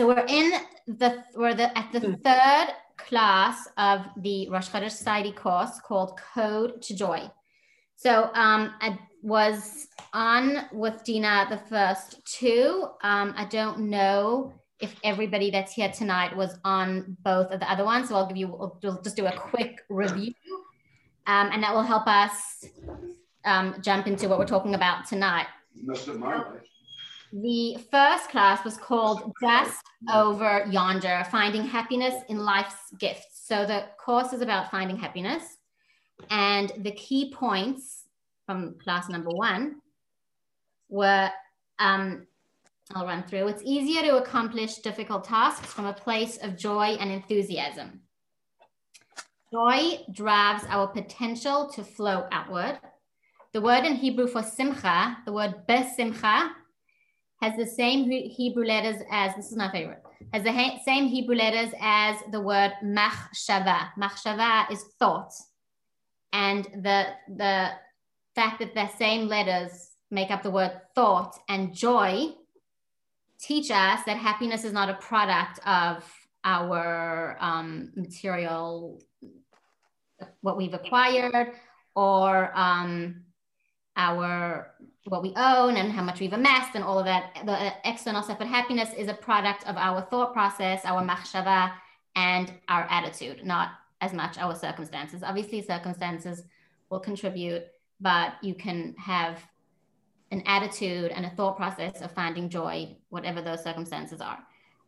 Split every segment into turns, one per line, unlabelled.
so we're in the we're the at the third class of the Rosh Chodesh Society course called Code to Joy. So um, I was on with Dina the first two. Um, I don't know if everybody that's here tonight was on both of the other ones. So I'll give you, we'll just do a quick review um, and that will help us um, jump into what we're talking about tonight. The first class was called Just Over Yonder, Finding Happiness in Life's Gifts. So the course is about finding happiness. And the key points from class number one were um, I'll run through. It's easier to accomplish difficult tasks from a place of joy and enthusiasm. Joy drives our potential to flow outward. The word in Hebrew for simcha, the word besimcha, has the same Hebrew letters as, this is my favorite, has the same Hebrew letters as the word machshava. Machshava is thought. And the, the fact that the same letters make up the word thought and joy teach us that happiness is not a product of our um, material, what we've acquired, or um, our what we own and how much we've amassed and all of that, the external stuff. But happiness is a product of our thought process, our machshava, and our attitude, not as much our circumstances. Obviously, circumstances will contribute, but you can have an attitude and a thought process of finding joy, whatever those circumstances are.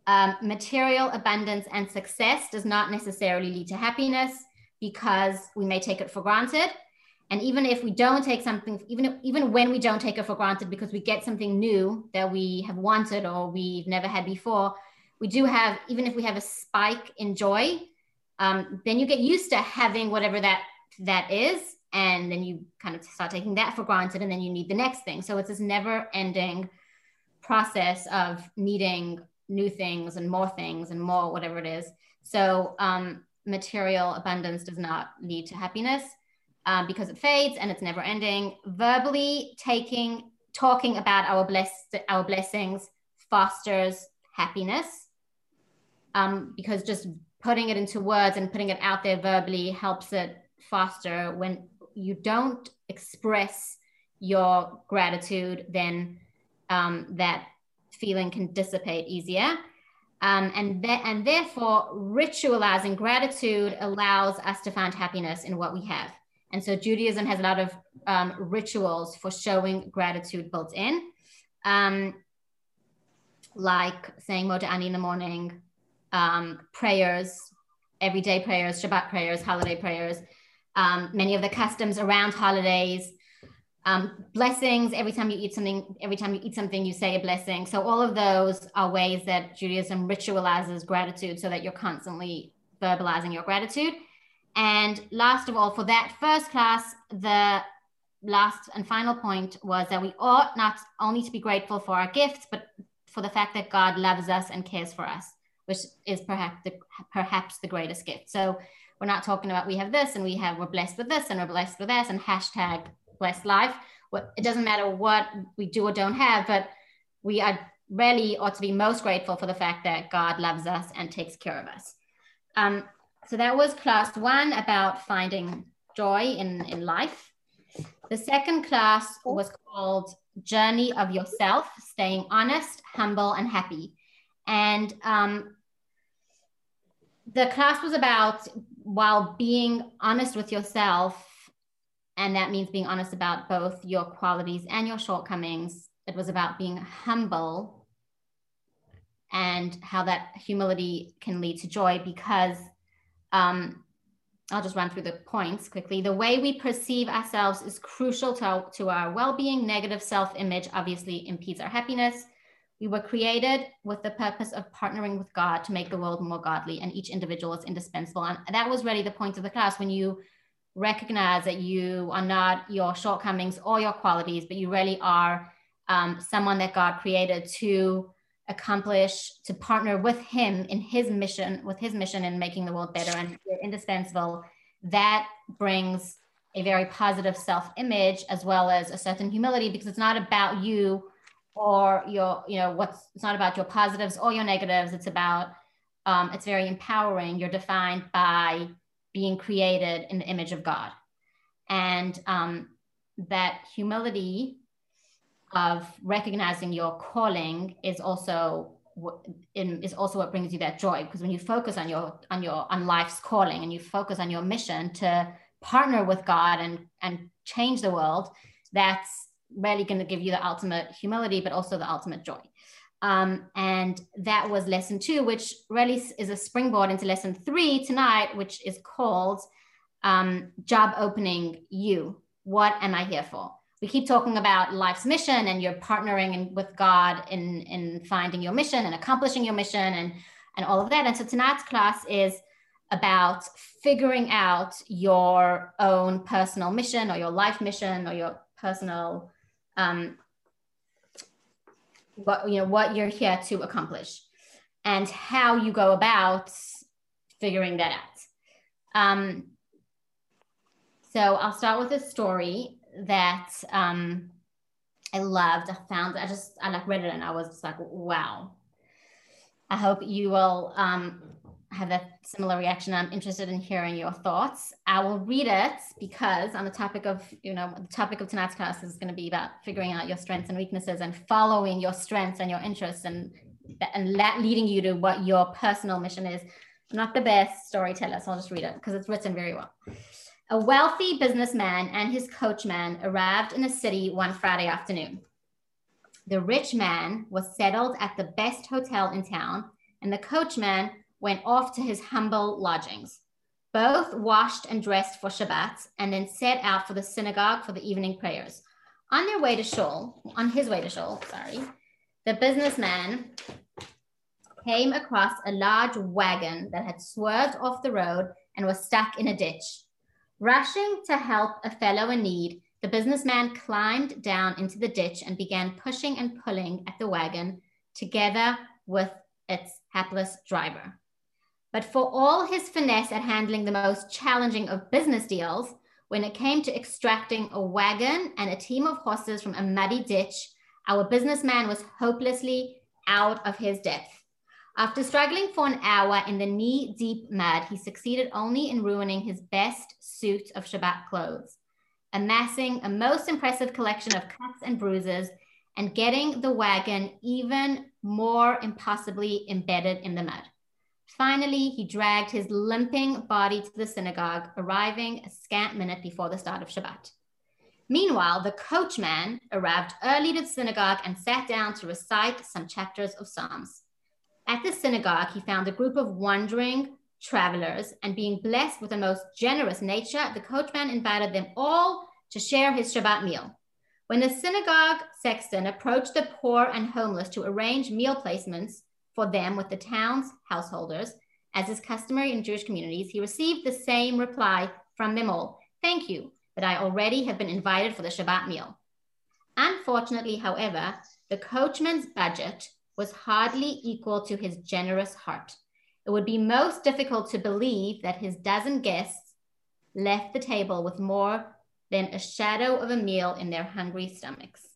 Um, material abundance and success does not necessarily lead to happiness because we may take it for granted. And even if we don't take something, even even when we don't take it for granted because we get something new that we have wanted or we've never had before, we do have, even if we have a spike in joy, um, then you get used to having whatever that that is. And then you kind of start taking that for granted and then you need the next thing. So it's this never ending process of needing new things and more things and more whatever it is. So um, material abundance does not lead to happiness um, because it fades and it's never ending verbally taking talking about our blessed our blessings fosters happiness um, because just putting it into words and putting it out there verbally helps it foster when you don't express your gratitude, then um, that feeling can dissipate easier. Um, and, th- and therefore, ritualizing gratitude allows us to find happiness in what we have. And so, Judaism has a lot of um, rituals for showing gratitude built in, um, like saying Modeh in the morning, um, prayers, everyday prayers, Shabbat prayers, holiday prayers, um, many of the customs around holidays, um, blessings. Every time you eat something, every time you eat something, you say a blessing. So all of those are ways that Judaism ritualizes gratitude, so that you're constantly verbalizing your gratitude. And last of all, for that first class, the last and final point was that we ought not only to be grateful for our gifts, but for the fact that God loves us and cares for us, which is perhaps the, perhaps the greatest gift. So we're not talking about we have this and we have we're blessed with this and we're blessed with this and hashtag blessed life. It doesn't matter what we do or don't have, but we are really ought to be most grateful for the fact that God loves us and takes care of us. Um, so that was class one about finding joy in, in life. The second class was called Journey of Yourself, Staying Honest, Humble, and Happy. And um, the class was about while being honest with yourself, and that means being honest about both your qualities and your shortcomings, it was about being humble and how that humility can lead to joy because um, I'll just run through the points quickly. The way we perceive ourselves is crucial to our, to our well being. Negative self image obviously impedes our happiness. We were created with the purpose of partnering with God to make the world more godly, and each individual is indispensable. And that was really the point of the class when you recognize that you are not your shortcomings or your qualities, but you really are um, someone that God created to accomplish, to partner with Him in His mission, with His mission in making the world better, and you're indispensable. That brings a very positive self image as well as a certain humility because it's not about you or your, you know, what's it's not about your positives or your negatives. It's about um, it's very empowering. You're defined by being created in the image of God, and um, that humility of recognizing your calling is also in, is also what brings you that joy. Because when you focus on your on your on life's calling and you focus on your mission to partner with God and and change the world that's really going to give you the ultimate humility but also the ultimate joy. Um, and that was lesson two which really is a springboard into lesson three tonight which is called um, job opening you. What am i here for we keep talking about life's mission and you're partnering in, with God in, in finding your mission and accomplishing your mission and, and all of that. And so tonight's class is about figuring out your own personal mission or your life mission or your personal um, what you know what you're here to accomplish and how you go about figuring that out. Um, so I'll start with a story that um, I loved. I found I just I like read it and I was just like, wow. I hope you will um, have that similar reaction. I'm interested in hearing your thoughts. I will read it because on the topic of, you know, the topic of tonight's class is going to be about figuring out your strengths and weaknesses and following your strengths and your interests and and leading you to what your personal mission is. I'm not the best storyteller, so I'll just read it because it's written very well. A wealthy businessman and his coachman arrived in the city one Friday afternoon. The rich man was settled at the best hotel in town, and the coachman went off to his humble lodgings. Both washed and dressed for Shabbat and then set out for the synagogue for the evening prayers. On their way to Shul, on his way to Shul, sorry, the businessman came across a large wagon that had swerved off the road and was stuck in a ditch. Rushing to help a fellow in need, the businessman climbed down into the ditch and began pushing and pulling at the wagon together with its hapless driver. But for all his finesse at handling the most challenging of business deals, when it came to extracting a wagon and a team of horses from a muddy ditch, our businessman was hopelessly out of his depth. After struggling for an hour in the knee deep mud, he succeeded only in ruining his best suit of Shabbat clothes, amassing a most impressive collection of cuts and bruises, and getting the wagon even more impossibly embedded in the mud. Finally, he dragged his limping body to the synagogue, arriving a scant minute before the start of Shabbat. Meanwhile, the coachman arrived early to the synagogue and sat down to recite some chapters of Psalms. At the synagogue, he found a group of wandering travelers, and being blessed with a most generous nature, the coachman invited them all to share his Shabbat meal. When the synagogue sexton approached the poor and homeless to arrange meal placements for them with the town's householders, as is customary in Jewish communities, he received the same reply from them all Thank you, but I already have been invited for the Shabbat meal. Unfortunately, however, the coachman's budget was hardly equal to his generous heart. It would be most difficult to believe that his dozen guests left the table with more than a shadow of a meal in their hungry stomachs.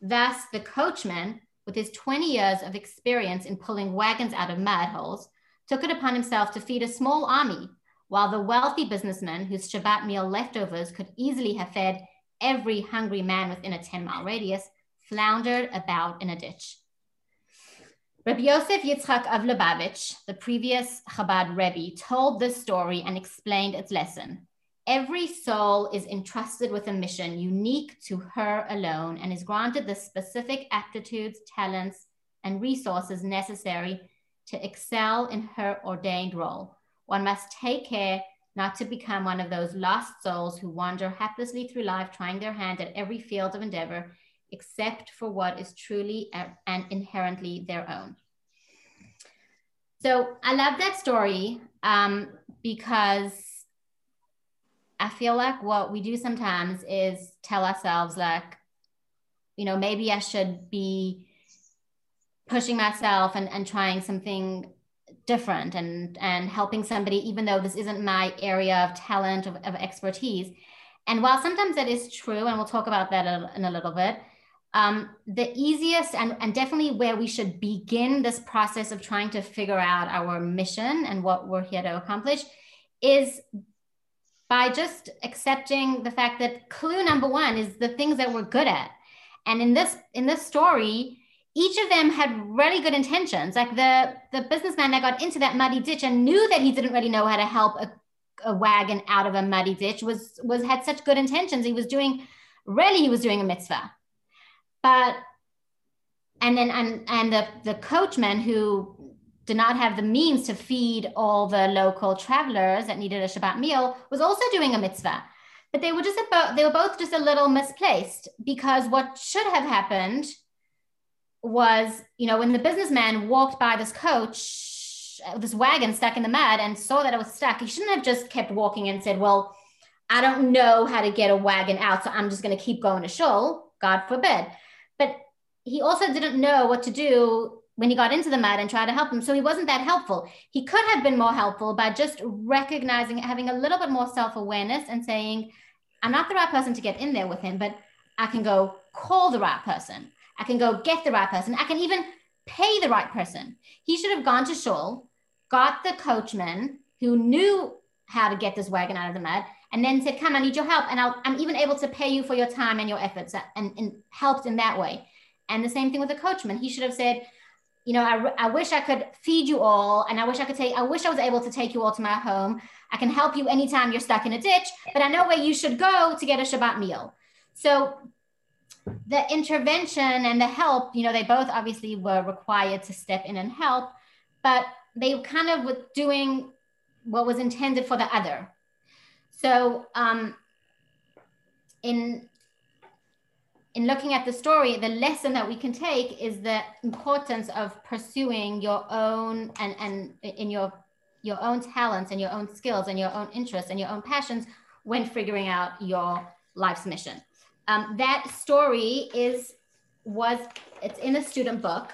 Thus, the coachman, with his 20 years of experience in pulling wagons out of mud holes, took it upon himself to feed a small army, while the wealthy businessman, whose Shabbat meal leftovers could easily have fed every hungry man within a 10 mile radius, floundered about in a ditch. Rabbi Yosef Yitzchak of Lubavitch, the previous Chabad Rebbe, told this story and explained its lesson. Every soul is entrusted with a mission unique to her alone and is granted the specific aptitudes, talents, and resources necessary to excel in her ordained role. One must take care not to become one of those lost souls who wander haplessly through life trying their hand at every field of endeavor except for what is truly and inherently their own. So I love that story um, because I feel like what we do sometimes is tell ourselves, like, you know, maybe I should be pushing myself and, and trying something different and and helping somebody even though this isn't my area of talent of, of expertise and while sometimes that is true and we'll talk about that in a little bit um, the easiest and, and definitely where we should begin this process of trying to figure out our mission and what we're here to accomplish is by just accepting the fact that clue number one is the things that we're good at. And in this in this story each of them had really good intentions. Like the the businessman that got into that muddy ditch and knew that he didn't really know how to help a, a wagon out of a muddy ditch was was had such good intentions. He was doing really he was doing a mitzvah but and then and and the the coachman who did not have the means to feed all the local travelers that needed a Shabbat meal was also doing a mitzvah. But they were just about they were both just a little misplaced because what should have happened was, you know, when the businessman walked by this coach, this wagon stuck in the mud and saw that it was stuck, he shouldn't have just kept walking and said, Well, I don't know how to get a wagon out, so I'm just going to keep going to shul. God forbid. But he also didn't know what to do when he got into the mud and tried to help him. So he wasn't that helpful. He could have been more helpful by just recognizing, having a little bit more self awareness and saying, I'm not the right person to get in there with him, but I can go call the right person. I can go get the right person. I can even pay the right person. He should have gone to shul, got the coachman who knew how to get this wagon out of the mud, and then said, Come, I need your help. And i am even able to pay you for your time and your efforts uh, and, and helped in that way. And the same thing with the coachman. He should have said, you know, I, I wish I could feed you all, and I wish I could take, I wish I was able to take you all to my home. I can help you anytime you're stuck in a ditch, but I know where you should go to get a Shabbat meal. So the intervention and the help, you know, they both obviously were required to step in and help, but they kind of were doing what was intended for the other. So um, in in looking at the story, the lesson that we can take is the importance of pursuing your own and, and in your your own talents and your own skills and your own interests and your own passions when figuring out your life's mission. Um, that story is was it's in a student book.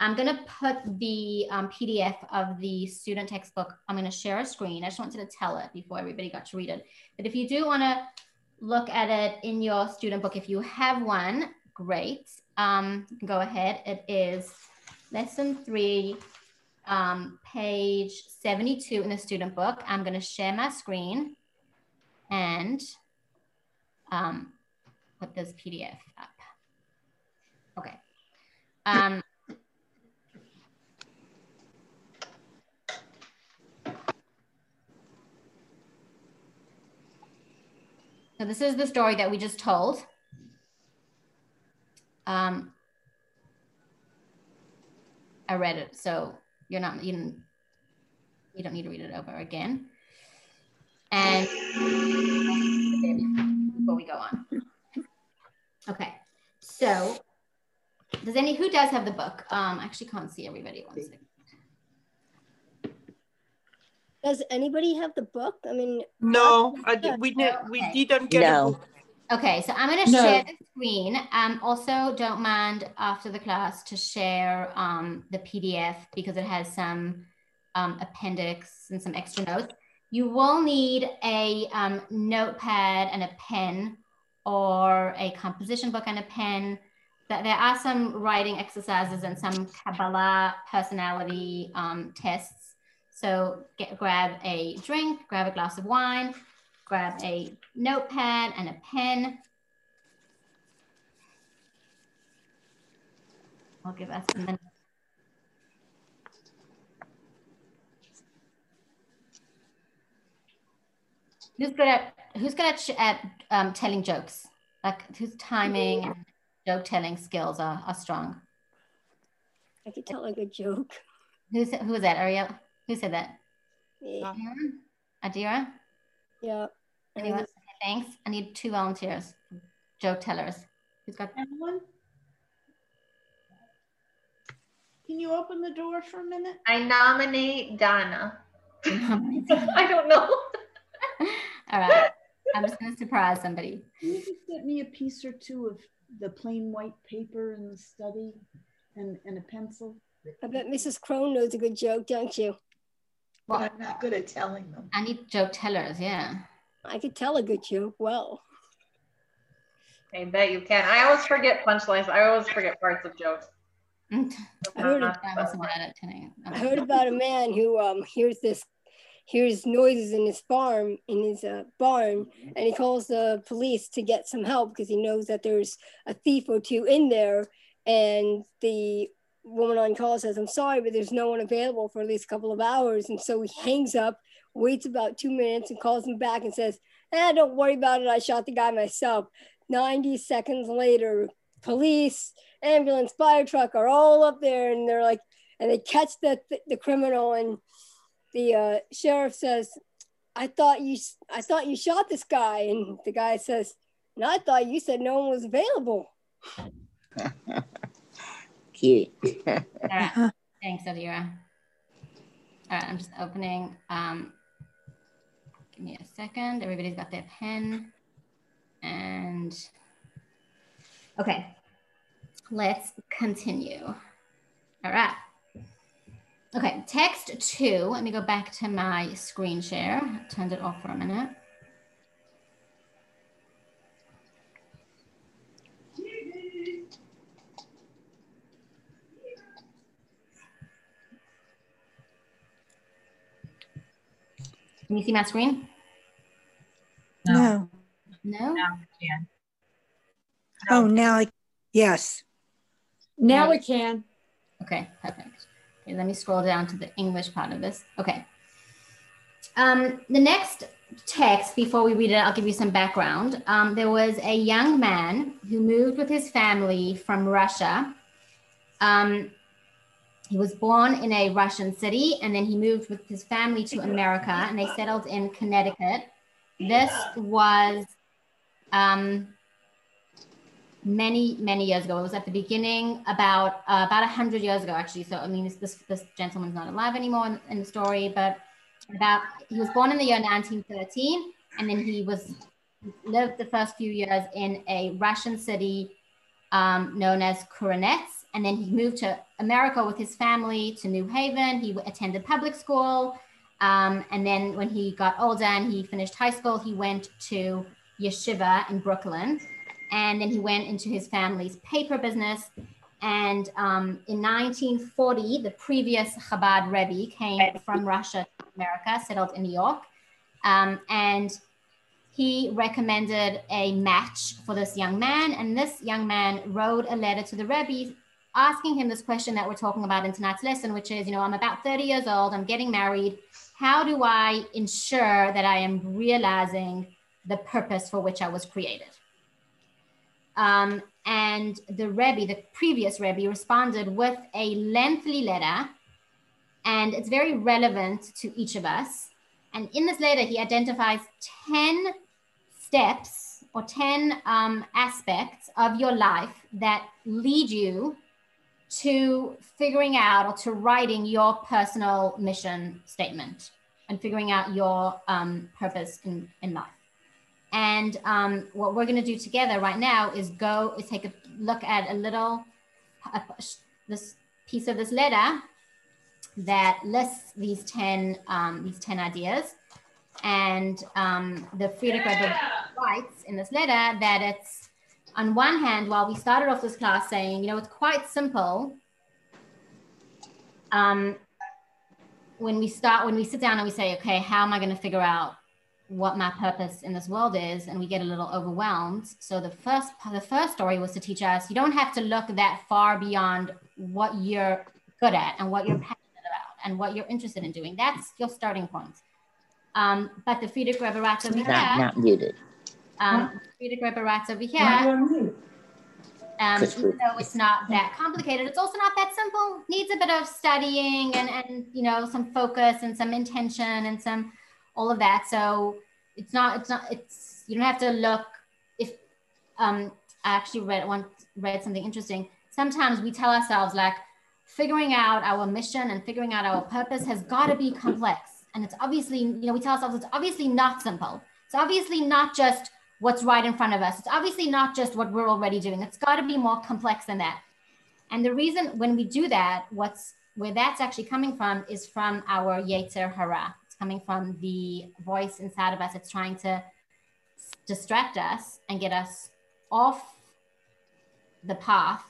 I'm going to put the um, PDF of the student textbook. I'm going to share a screen. I just wanted to tell it before everybody got to read it. But if you do want to look at it in your student book. If you have one, great. Um, go ahead. It is lesson three, um, page 72 in the student book. I'm going to share my screen and um, put this PDF up. Okay. Um, So this is the story that we just told. Um, I read it, so you're not you don't, you don't need to read it over again. And before we go on, okay. So does any who does have the book? Um, I actually can't see everybody. One second.
Does anybody have the book? I mean,
no, I, we we okay. didn't get no.
Okay, so I'm going to no. share the screen. Um, also, don't mind after the class to share um, the PDF because it has some um, appendix and some extra notes. You will need a um, notepad and a pen or a composition book and a pen. That there are some writing exercises and some Kabbalah personality um, tests so get, grab a drink, grab a glass of wine, grab a notepad and a pen. I'll give us a minute. Who's good at who's good at, at um, telling jokes? Like whose timing and joke telling skills are, are strong?
I could tell a good joke.
Who's who is that, Ariel? Who said that?
Yeah.
Adira?
Yeah.
Anyone? Okay, thanks. I need two volunteers, joke tellers. Who's got
anyone? Can you open the door for a minute?
I nominate Donna. I don't know.
All right. I'm just going to surprise somebody.
Can you just get me a piece or two of the plain white paper in the study and, and a pencil?
I bet Mrs. Crone knows a good joke, don't you?
Well, I'm not good at telling them.
I need joke tellers, yeah.
I could tell a good joke well.
I bet you can. I always forget punchlines. I always forget parts of jokes.
I
I heard,
Not the
wasn't
best
bad at 10 a.m.
I heard about a man who um hears this hears noises in his farm in his uh, barn and he calls the police to get some help because he knows that there's a thief or two in there and the woman on call says i'm sorry but there's no one available for at least a couple of hours. And so he hangs up waits about two minutes and calls him back and says eh, don't worry about it. I shot the guy myself. 90 seconds later police ambulance fire truck are all up there and they're like and they catch the, the criminal and the uh, sheriff says, "I thought you, I thought you shot this guy," and the guy says, and I thought you said no one was available."
Cute.
All right. Thanks, Adira. All right, I'm just opening. Um, give me a second. Everybody's got their pen. And okay, let's continue. All right. Okay, text two. Let me go back to my screen share. Turned it off for a minute. Can you see my screen?
No.
No?
Now we can.
Oh, now, I yes.
Now we can.
Okay, perfect. Okay, let me scroll down to the English part of this. Okay. Um, the next text, before we read it, I'll give you some background. Um, there was a young man who moved with his family from Russia. Um, he was born in a Russian city and then he moved with his family to America and they settled in Connecticut. This was um, many many years ago. It was at the beginning, about uh, about a hundred years ago, actually. So I mean, this this, gentleman's not alive anymore in, in, the story, but about he was born in the year 1913, and then he was lived the first few years in a Russian city um, known as Kuronets, and then he moved to America with his family to New Haven. He attended public school. Um, and then when he got older and he finished high school, he went to yeshiva in Brooklyn and then he went into his family's paper business. And um, in 1940, the previous Chabad Rebbe came from Russia to America, settled in New York, um, and he recommended a match for this young man. And this young man wrote a letter to the Rebbe asking him this question that we're talking about in tonight's lesson, which is, you know, I'm about 30 years old, I'm getting married. How do I ensure that I am realizing the purpose for which I was created? Um, and the Rebbe, the previous Rebbe, responded with a lengthy letter. And it's very relevant to each of us. And in this letter, he identifies 10 steps or 10 um, aspects of your life that lead you to figuring out or to writing your personal mission statement and figuring out your um, purpose in, in life. And um, what we're going to do together right now is go is take a look at a little this piece of this letter that lists these 10 um, these 10 ideas and um, the Frierdiker Rebbe writes in this letter that it's on one hand while we started off this class saying you know it's quite simple um, when we start when we sit down and we say okay how am I going to figure out what my purpose in this world is? And we get a little overwhelmed. So the first the first story was to teach us you don't have to look that far beyond what you're good at and what you're passionate about and what you're interested in doing. That's your starting point. Um, but the writes over here.
Not, not muted.
Um, Frierdiker Rebbe writes over here um, even though it's not that complicated, it's also not that simple. Needs a bit of studying and and you know some focus and some intention and some all of that. So it's not, it's not, it's, you don't have to look if, um, I actually read one, read something interesting. Sometimes we tell ourselves like figuring out our mission and figuring out our purpose has got to be complex. And it's obviously, you know, we tell ourselves it's obviously not simple. It's obviously not just what's right in front of us. It's obviously not just what we're already doing. It's got to be more complex than that. And the reason when we do that, what's where that's actually coming from is from our Yetzer Hara It's coming from the voice inside of us. It's trying to distract us and get us off the path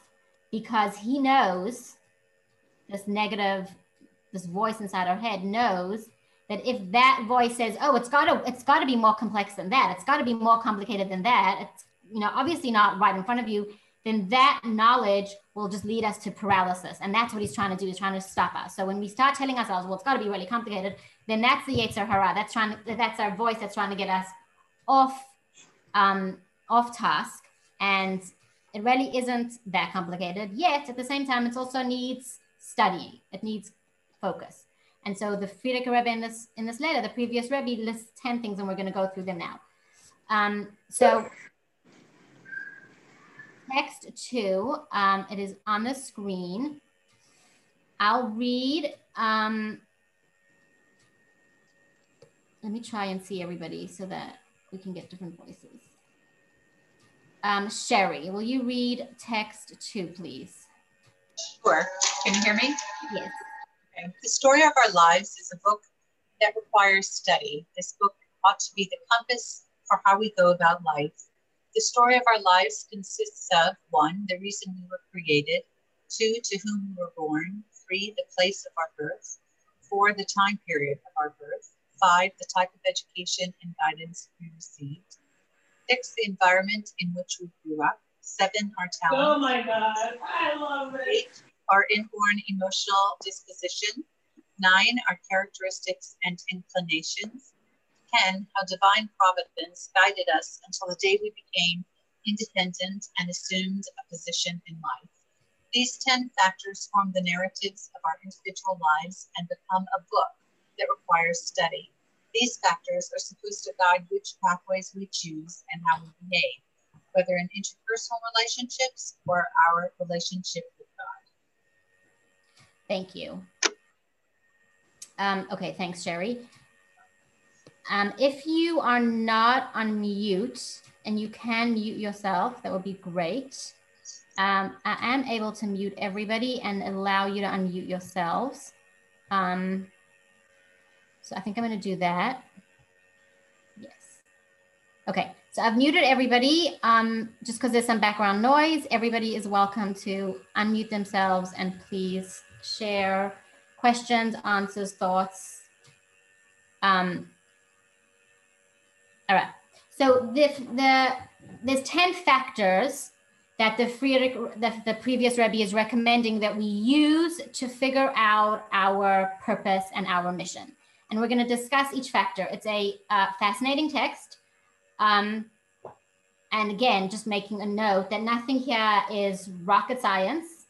because he knows this negative, this voice inside our head knows that if that voice says, "Oh, it's got to, it's got to be more complex than that. It's got to be more complicated than that." It's you know obviously not right in front of you. Then that knowledge will just lead us to paralysis, and that's what he's trying to do. He's trying to stop us. So when we start telling ourselves, "Well, it's got to be really complicated," then that's the Yetzer Hara. That's trying to, that's our voice that's trying to get us off um, off task, and it really isn't that complicated. Yet at the same time, it also needs studying. It needs focus. And so the Frierdiker Rebbe in this in this letter, the previous Rebbe lists 10 things and we're going to go through them now. Um, so text two, um, it is on the screen. I'll read, um, let me try and see everybody so that we can get different voices. Um, Sherry, will you read text two, please?
Sure. Can you hear me?
Yes.
The Story of Our Lives is a book that requires study. This book ought to be the compass for how we go about life. The story of our lives consists of one, the reason we were created, two, to whom we were born, three, the place of our birth, four, the time period of our birth, five, the type of education and guidance we received, six, the environment in which we grew up, seven, our talents.
Oh my God, I love it.
Eight, our inborn emotional disposition. Nine, our characteristics and inclinations. 10, how divine providence guided us until the day we became independent and assumed a position in life. These 10 factors form the narratives of our individual lives and become a book that requires study. These factors are supposed to guide which pathways we choose and how we behave, whether in interpersonal relationships or our relationship.
Thank you. Um, okay, thanks, Sherry. Um, if you are not on mute and you can mute yourself, that would be great. Um, I am able to mute everybody and allow you to unmute yourselves. Um, so I think I'm going to do that. Yes. Okay, so I've muted everybody um, just because there's some background noise. Everybody is welcome to unmute themselves and please share questions, answers, thoughts. Um, all right. So the, the there's 10 factors that the Frierdiker, the, the previous Rebbe is recommending that we use to figure out our purpose and our mission. And we're going to discuss each factor. It's a uh, fascinating text. Um, and again, just making a note that nothing here is rocket science.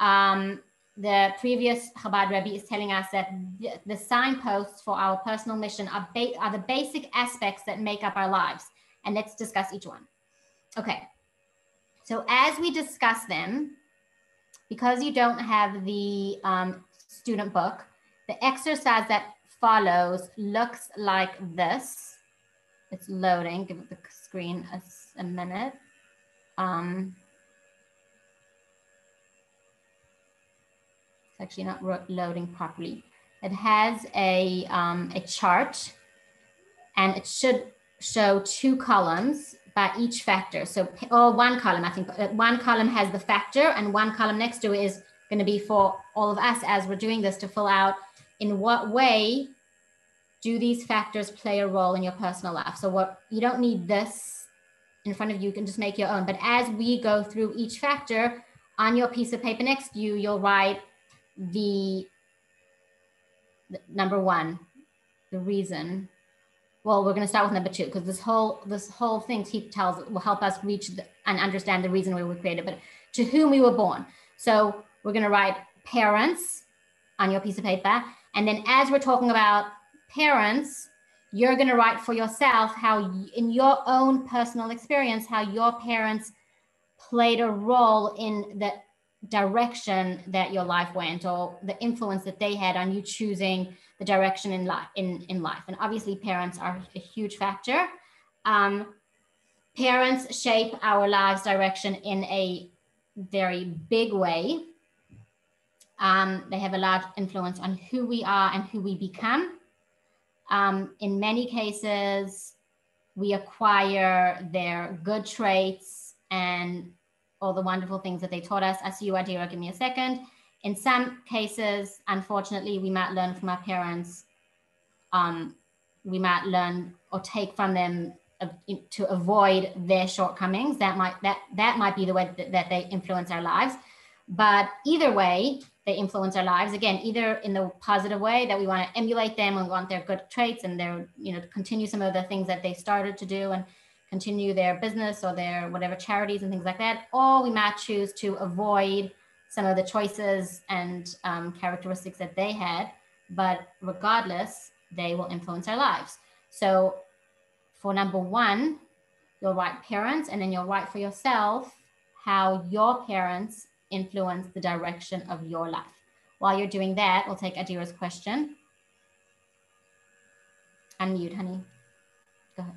Um, the previous Chabad Rebbe is telling us that the, the signposts for our personal mission are, ba- are the basic aspects that make up our lives. And let's discuss each one. Okay. So as we discuss them, because you don't have the um, student book, the exercise that follows looks like this. It's loading. Give the screen a, a minute. Um, It's actually not loading properly. It has a, um, a chart and it should show two columns by each factor. So, or one column, I think uh, one column has the factor and one column next to it is going to be for all of us as we're doing this to fill out in what way do these factors play a role in your personal life. So what you don't need this in front of you, you can just make your own. But as we go through each factor on your piece of paper next to you, you'll write the, the number one, the reason. Well, we're going to start with number two because this whole this whole thing he tells will help us reach the, and understand the reason we were created, but to whom we were born. So we're going to write parents on your piece of paper, and then as we're talking about parents, you're going to write for yourself how, in your own personal experience, how your parents played a role in the direction that your life went or the influence that they had on you choosing the direction in life in, in life. And obviously parents are a huge factor. Um, parents shape our lives direction in a very big way. Um, they have a large influence on who we are and who we become. Um, in many cases we acquire their good traits and all the wonderful things that they taught us. I see you, Adira, give me a second. In some cases, unfortunately, we might learn from our parents. Um, we might learn or take from them to avoid their shortcomings. That might that that might be the way that, that they influence our lives. But either way, they influence our lives again either in the positive way that we want to emulate them and want their good traits and their you know continue some of the things that they started to do and continue their business or their whatever charities and things like that or we might choose to avoid some of the choices and um, characteristics that they had but regardless they will influence our lives so for number one you'll write parents and then you'll write for yourself how your parents influence the direction of your life. While you're doing that, we'll take Adira's question. Unmute, honey.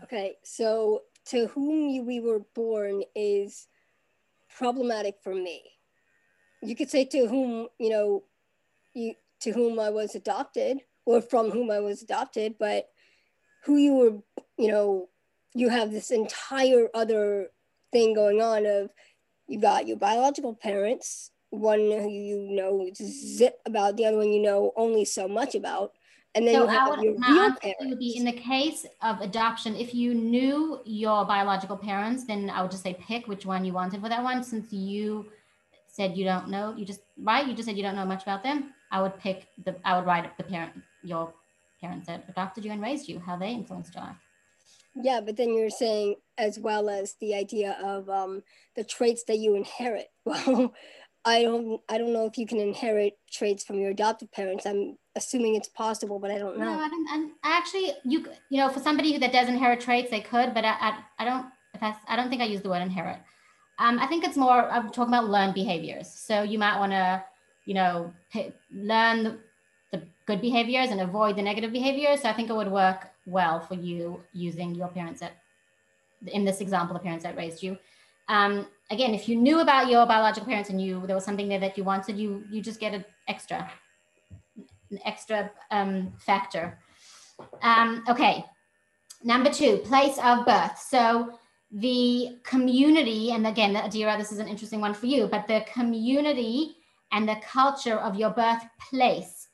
Okay, so to whom we were born is problematic for me. You could say to whom, you know, you to whom I was adopted or from whom I was adopted, but who you were, you know, you have this entire other thing going on of you got your biological parents, one who you know zip about, the other one you know only so much about. And then so you have would, your real parents.
Would be in the case of adoption, if you knew your biological parents, then I would just say pick which one you wanted for that one. Since you said you don't know, you just right, you just said you don't know much about them. I would pick the I would write the parent your parents that adopted you and raised you, how they influenced your life.
Yeah, but then you're saying as well as the idea of um, the traits that you inherit. Well, I don't I don't know if you can inherit traits from your adoptive parents. I'm assuming it's possible, but I don't know.
No, I don't. And actually, you you know, for somebody that does inherit traits, they could, but I I, I don't. If I, I don't think I use the word inherit. Um, I think it's more. I'm talking about learned behaviors. So you might want to, you know, p- learn the, the good behaviors and avoid the negative behaviors. So I think it would work well for you using your parents that, in this example, the parents that raised you. Um, again, if you knew about your biological parents and you there was something there that you wanted, you you just get an extra, an extra um, factor. Um, okay, number two, place of birth. So the community, and again, Adira, this is an interesting one for you, but the community and the culture of your birthplace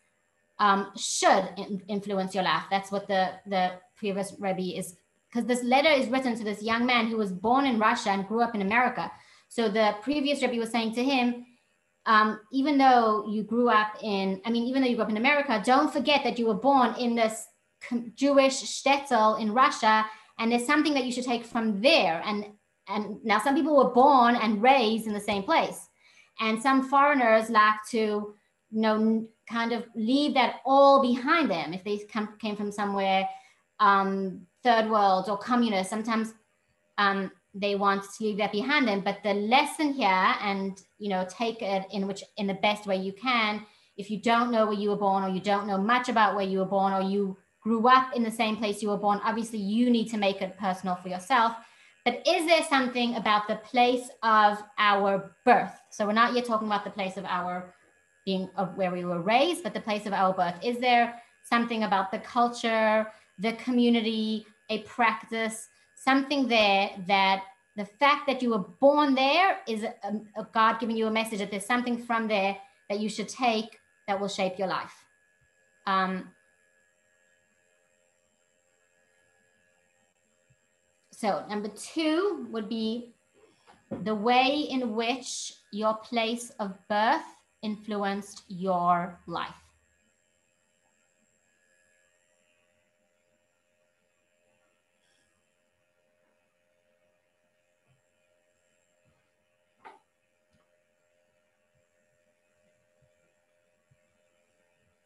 um, should in, influence your life. That's what the, the previous Rebbe is, because this letter is written to this young man who was born in Russia and grew up in America. So the previous Rebbe was saying to him, um, even though you grew up in, I mean, even though you grew up in America, don't forget that you were born in this Jewish shtetl in Russia, and there's something that you should take from there. And and now some people were born and raised in the same place, and some foreigners like to, you know, kind of leave that all behind them if they come, came from somewhere um, third world or communist sometimes um, they want to leave that behind them. But the lesson here and you know take it in which in the best way you can. If you don't know where you were born or you don't know much about where you were born or you grew up in the same place you were born obviously you need to make it personal for yourself. But is there something about the place of our birth? So we're not yet talking about the place of our being of where we were raised, but the place of our birth. Is there something about the culture, the community, a practice, something there that the fact that you were born there is a, a God giving you a message that there's something from there that you should take that will shape your life. Um, so number two would be the way in which your place of birth influenced your life?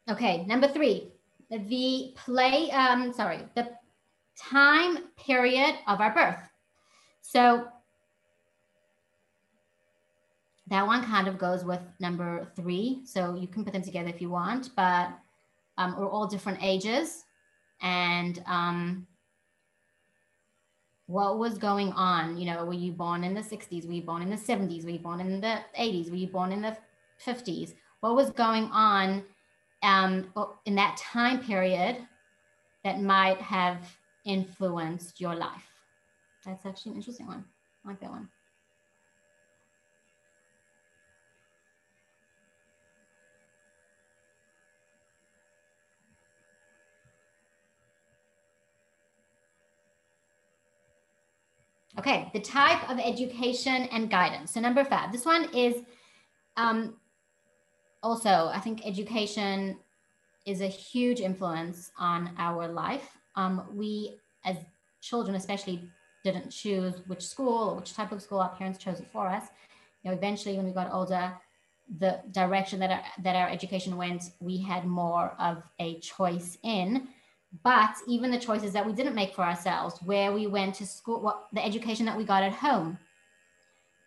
Okay, number three, the play, um, sorry, the time period of our birth. So that one kind of goes with number three. So you can put them together if you want, but um, we're all different ages. And um, what was going on? You know, were you born in the 60s? Were you born in the 70s? Were you born in the 80s? Were you born in the 50s? What was going on um, in that time period that might have influenced your life? That's actually an interesting one. I like that one. Okay, the type of education and guidance. So number five, this one is um, also, I think education is a huge influence on our life. Um, we, as children especially, didn't choose which school or which type of school. Our parents chose it for us. You know, eventually, when we got older, the direction that our, that our education went, we had more of a choice in. But even the choices that we didn't make for ourselves, where we went to school, what the education that we got at home,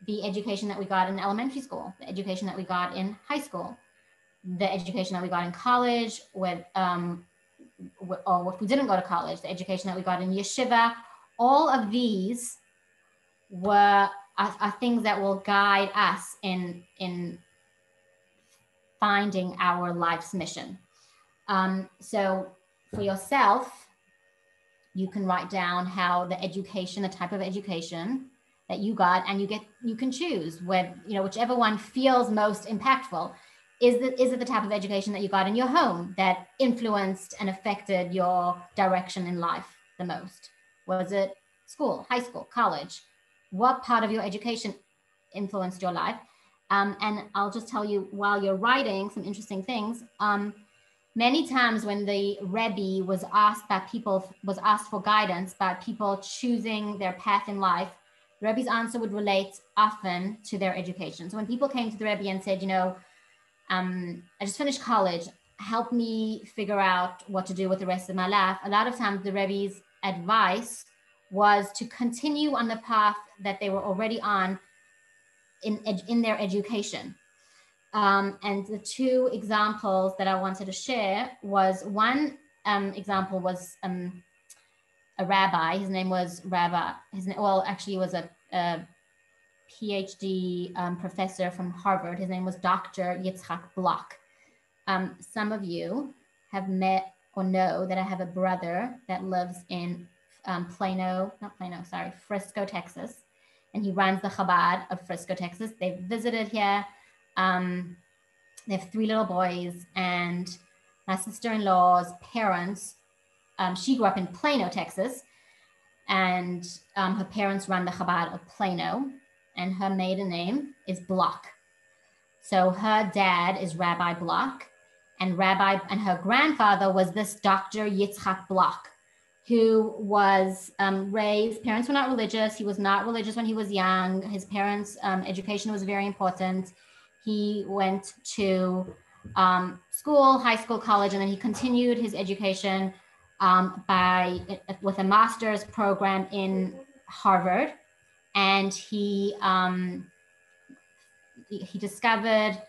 the education that we got in elementary school, the education that we got in high school, the education that we got in college, with um, or if we didn't go to college, the education that we got in yeshiva, all of these were are, are things that will guide us in in finding our life's mission. Um, so for yourself, you can write down how the education, the type of education that you got, and you get you can choose where you know whichever one feels most impactful. Is it, is it the type of education that you got in your home that influenced and affected your direction in life the most? Was it school, high school, college? What part of your education influenced your life? Um, and I'll just tell you while you're writing some interesting things. Um, many times when the Rebbe was asked by people, was asked for guidance by people choosing their path in life, Rebbe's answer would relate often to their education. So when people came to the Rebbe and said, you know, um, I just finished college, help me figure out what to do with the rest of my life, a lot of times the Rebbe's advice was to continue on the path that they were already on in, in their education. Um, and the two examples that I wanted to share was one um, example was um, a rabbi. His name was Rabbi. His well, actually, was a, a PhD um, professor from Harvard. His name was Dr. Yitzhak Block. Um, some of you have met or know that I have a brother that lives in um, Plano, not Plano, sorry, Frisco, Texas, and he runs the Chabad of Frisco, Texas. They've visited here. Um, they have three little boys, and my sister-in-law's parents. Um, she grew up in Plano, Texas, and um, her parents run the Chabad of Plano, and her maiden name is Block. So her dad is Rabbi Block, and Rabbi and her grandfather was this Dr. Yitzhak Block, who was um, raised. Parents were not religious. He was not religious when he was young. His parents' um, education was very important he went to um, school, high school, college, and then he continued his education um, by with a master's program in Harvard. And he um, he discovered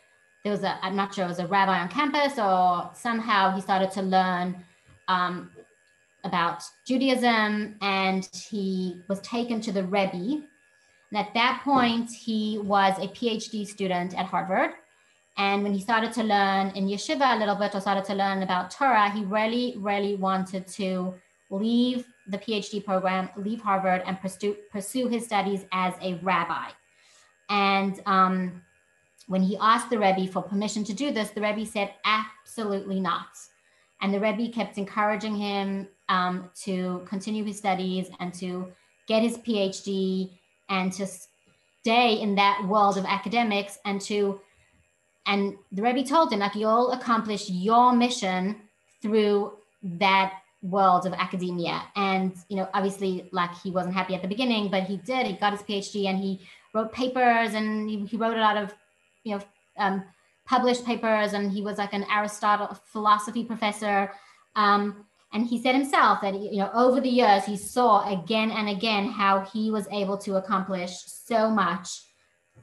there was a I'm not sure it was a rabbi on campus or somehow he started to learn um, about Judaism, and he was taken to the Rebbe, and at that point, he was a PhD student at Harvard. And when he started to learn in yeshiva a little bit, or started to learn about Torah, he really, really wanted to leave the PhD program, leave Harvard, and pursue, pursue his studies as a rabbi. And um, when he asked the Rebbe for permission to do this, the Rebbe said, absolutely not. And the Rebbe kept encouraging him um, to continue his studies and to get his PhD and to stay in that world of academics and to and the Rebbe told him like you'll accomplish your mission through that world of academia. And you know obviously like he wasn't happy at the beginning but he did. He got his phd and he wrote papers and he, he wrote a lot of you know um, published papers. And he was like an aristotle philosophy professor. Um, and he said himself that you know over the years he saw again and again how he was able to accomplish so much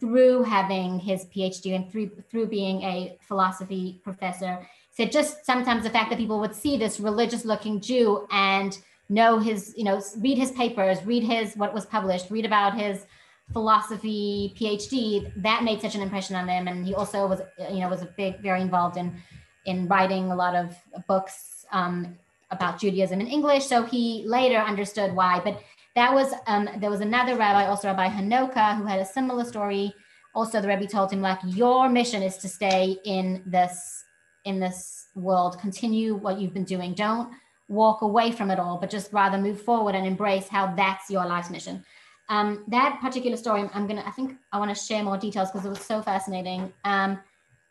through having his phd and through through being a philosophy professor said just sometimes the fact that people would see this religious looking jew and know his you know read his papers read his what was published read about his philosophy phd that made such an impression on them and he also was you know was a big very involved in in writing a lot of books um, about Judaism in English. So he later understood why. But that was um, there was another rabbi, also Rabbi Hanoka, who had a similar story. Also, the rabbi told him like, your mission is to stay in this in this world, continue what you've been doing. Don't walk away from it all, but just rather move forward and embrace how that's your life's mission. Um, that particular story, I'm gonna, I think I want to share more details because it was so fascinating. Um,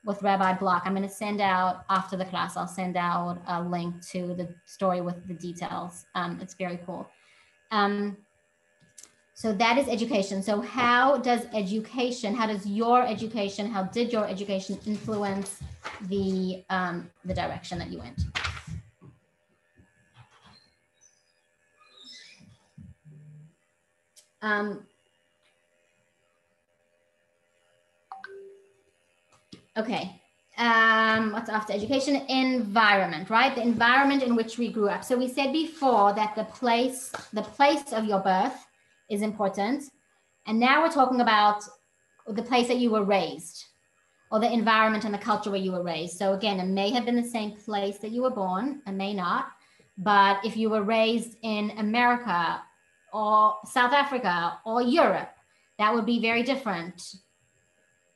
with Rabbi Block, I'm gonna send out after the class. I'll send out a link to the story with the details. Um, it's very cool. Um, so that is education. So how does education, how does your education, how did your education influence the um, the direction that you went? Um, okay. Um, what's after education? Environment, right? The environment in which we grew up. So we said before that the place, the place of your birth is important. And now we're talking about the place that you were raised or the environment and the culture where you were raised. So again, it may have been the same place that you were born, it may not. But if you were raised in America or South Africa or Europe, that would be very different.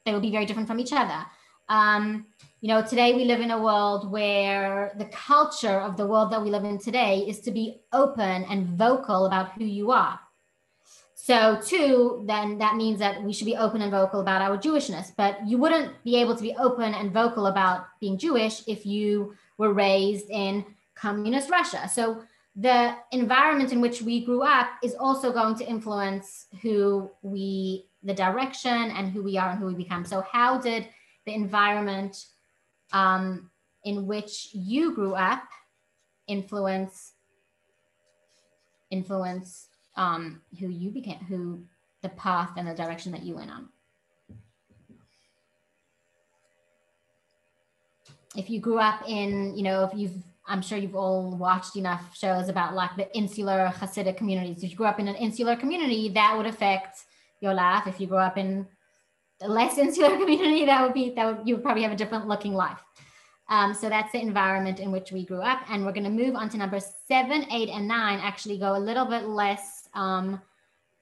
They would be very different from each other. Um, you know, today we live in a world where the culture of the world that we live in today is to be open and vocal about who you are. So, two, then that means that we should be open and vocal about our Jewishness. But you wouldn't be able to be open and vocal about being Jewish if you were raised in communist Russia. So, the environment in which we grew up is also going to influence who we, the direction and who we are and who we become. So, how did the environment um, in which you grew up influence influence um, who you became, who the path and the direction that you went on? If you grew up in, you know, if you've I'm sure you've all watched enough shows about like the insular Hasidic communities. If you grew up in an insular community, that would affect your life. If you grew up in less insular community, that would be that would you would probably have a different looking life. Um, so that's the environment in which we grew up, and we're going to move on to number seven, eight, and nine. Actually, go a little bit less um,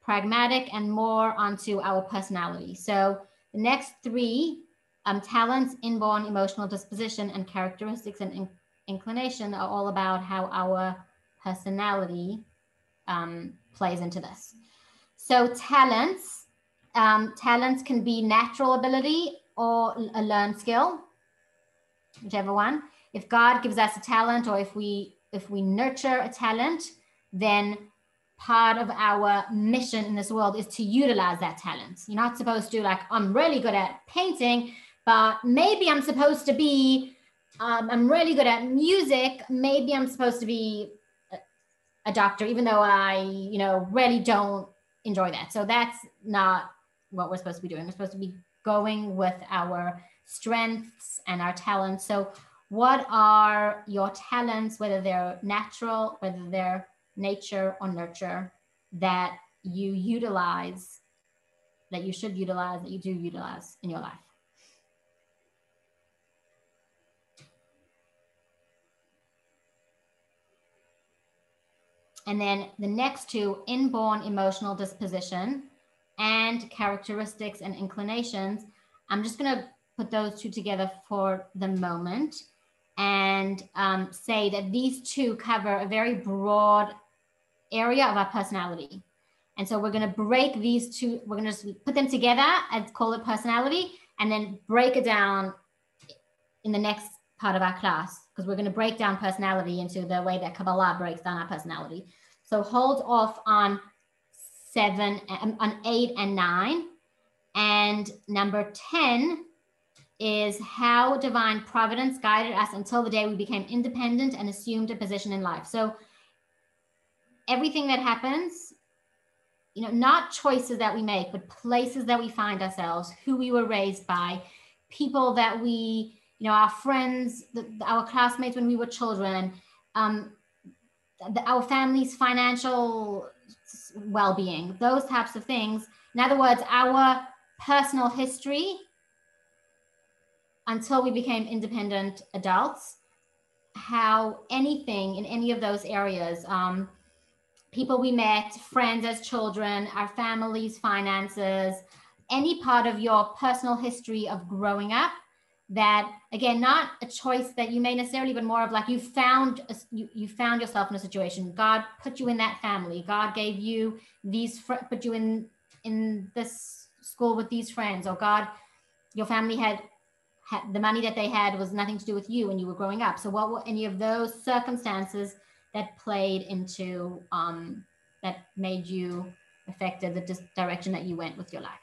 pragmatic and more onto our personality. So the next three um, talents, inborn emotional disposition, and characteristics and in inclination are all about how our personality um, plays into this. So talents, um, talents can be natural ability or a learned skill, whichever one. If God gives us a talent, or if we if we nurture a talent, then part of our mission in this world is to utilize that talent. You're not supposed to like, I'm really good at painting, but maybe I'm supposed to be um, I'm really good at music. Maybe I'm supposed to be a, a doctor, even though I, you know, really don't enjoy that. So that's not what we're supposed to be doing. We're supposed to be going with our strengths and our talents. So, what are your talents, whether they're natural, whether they're nature or nurture, that you utilize, that you should utilize, that you do utilize in your life? And then the next two, inborn emotional disposition and characteristics and inclinations. I'm just going to put those two together for the moment and um, say that these two cover a very broad area of our personality. And so we're going to break these two, we're going to put them together and call it personality, and then break it down in the next part of our class because we're going to break down personality into the way that Kabbalah breaks down our personality. So hold off on seven, um, on eight and nine. And number 10 is how divine providence guided us until the day we became independent and assumed a position in life. So everything that happens, you know, not choices that we make, but places that we find ourselves, who we were raised by, people that we, you know, our friends, the, our classmates when we were children, um, the, our family's financial well-being those types of things. In other words our personal history until we became independent adults how anything in any of those areas, um, people we met, friends as children, our families, finances, any part of your personal history of growing up that again not a choice that you may necessarily but more of like you found a, you, you found yourself in a situation. God put you in that family. God gave you these fr- put you in in this school with these friends or god your family had, had the money that they had was nothing to do with you when you were growing up. So what were any of those circumstances that played into um, that made you affected the dis- direction that you went with your life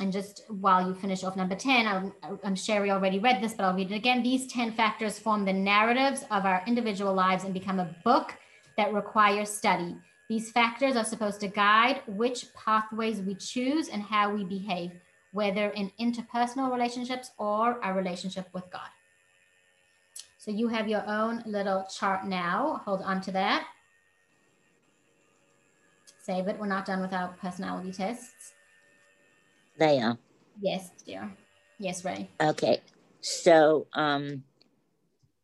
and just while you finish off number 10, I'm, I'm Sherry already read this, but I'll read it again. These 10 factors form the narratives of our individual lives and become a book that requires study. These factors are supposed to guide which pathways we choose and how we behave, whether in interpersonal relationships or our relationship with God. So you have your own little chart now. Hold on to that. Save it. We're not done with our personality tests.
Leah.
Yes, dear. Yes, Ray.
Okay. So um,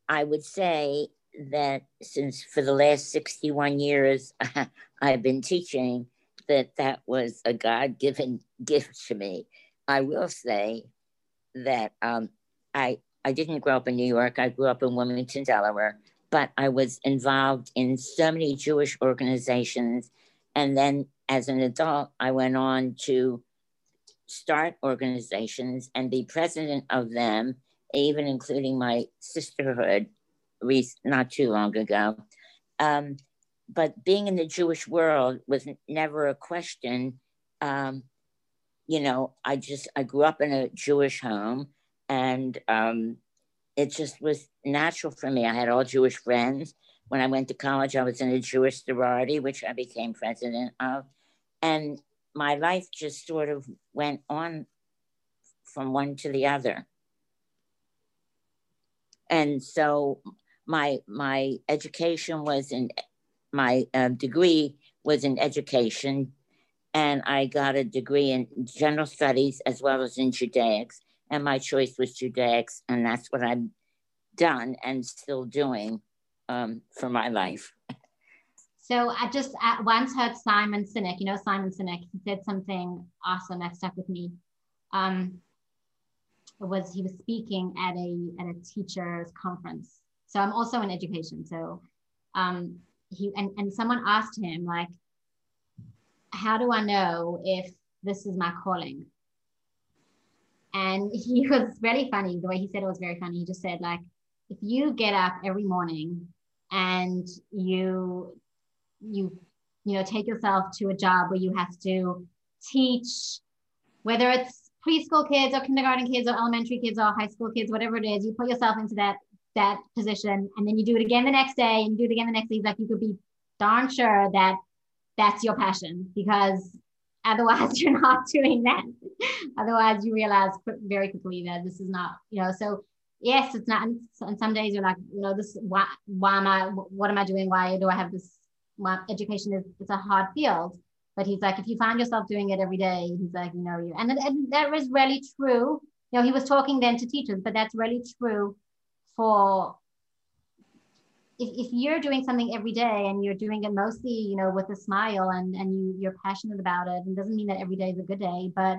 I would say that since for the last 61 years I've been teaching, that that was a God given gift to me. I will say that um, I, I didn't grow up in New York, I grew up in Wilmington, Delaware, but I was involved in so many Jewish organizations. And then as an adult, I went on to start organizations and be president of them, even including my sisterhood not too long ago. Um, but being in the Jewish world was never a question. Um, you know, I just I grew up in a Jewish home, and um, it just was natural for me. I had all Jewish friends. When I went to college, I was in a Jewish sorority, which I became president of, and my life just sort of went on from one to the other. And so my my education was in my uh, degree was in education, and I got a degree in general studies as well as in Judaics. And my choice was Judaics, and that's what I've done and still doing um, for my life.
So I just once heard Simon Sinek, you know, Simon Sinek, he said something awesome that stuck with me. Um, it was he was speaking at a at a teachers conference. So I'm also in education. So um, he and, and someone asked him like, how do I know if this is my calling? And he was really funny. The way he said it was very funny. He just said like, if you get up every morning and you you you know take yourself to a job where you have to teach whether it's preschool kids or kindergarten kids or elementary kids or high school kids whatever it is you put yourself into that that position and then you do it again the next day and do it again the next day. Like you could be darn sure that that's your passion because otherwise you're not doing that. Otherwise you realize very quickly that this is not you know so yes it's not and some days you're like you know this why why am i what am i doing? Why do i have this education is it's a hard field but he's like if you find yourself doing it every day he's like you know you and, and that was really true. You know he was talking then to teachers but that's really true for if, if you're doing something every day and you're doing it mostly you know with a smile and and you you're passionate about it and doesn't mean that every day is a good day but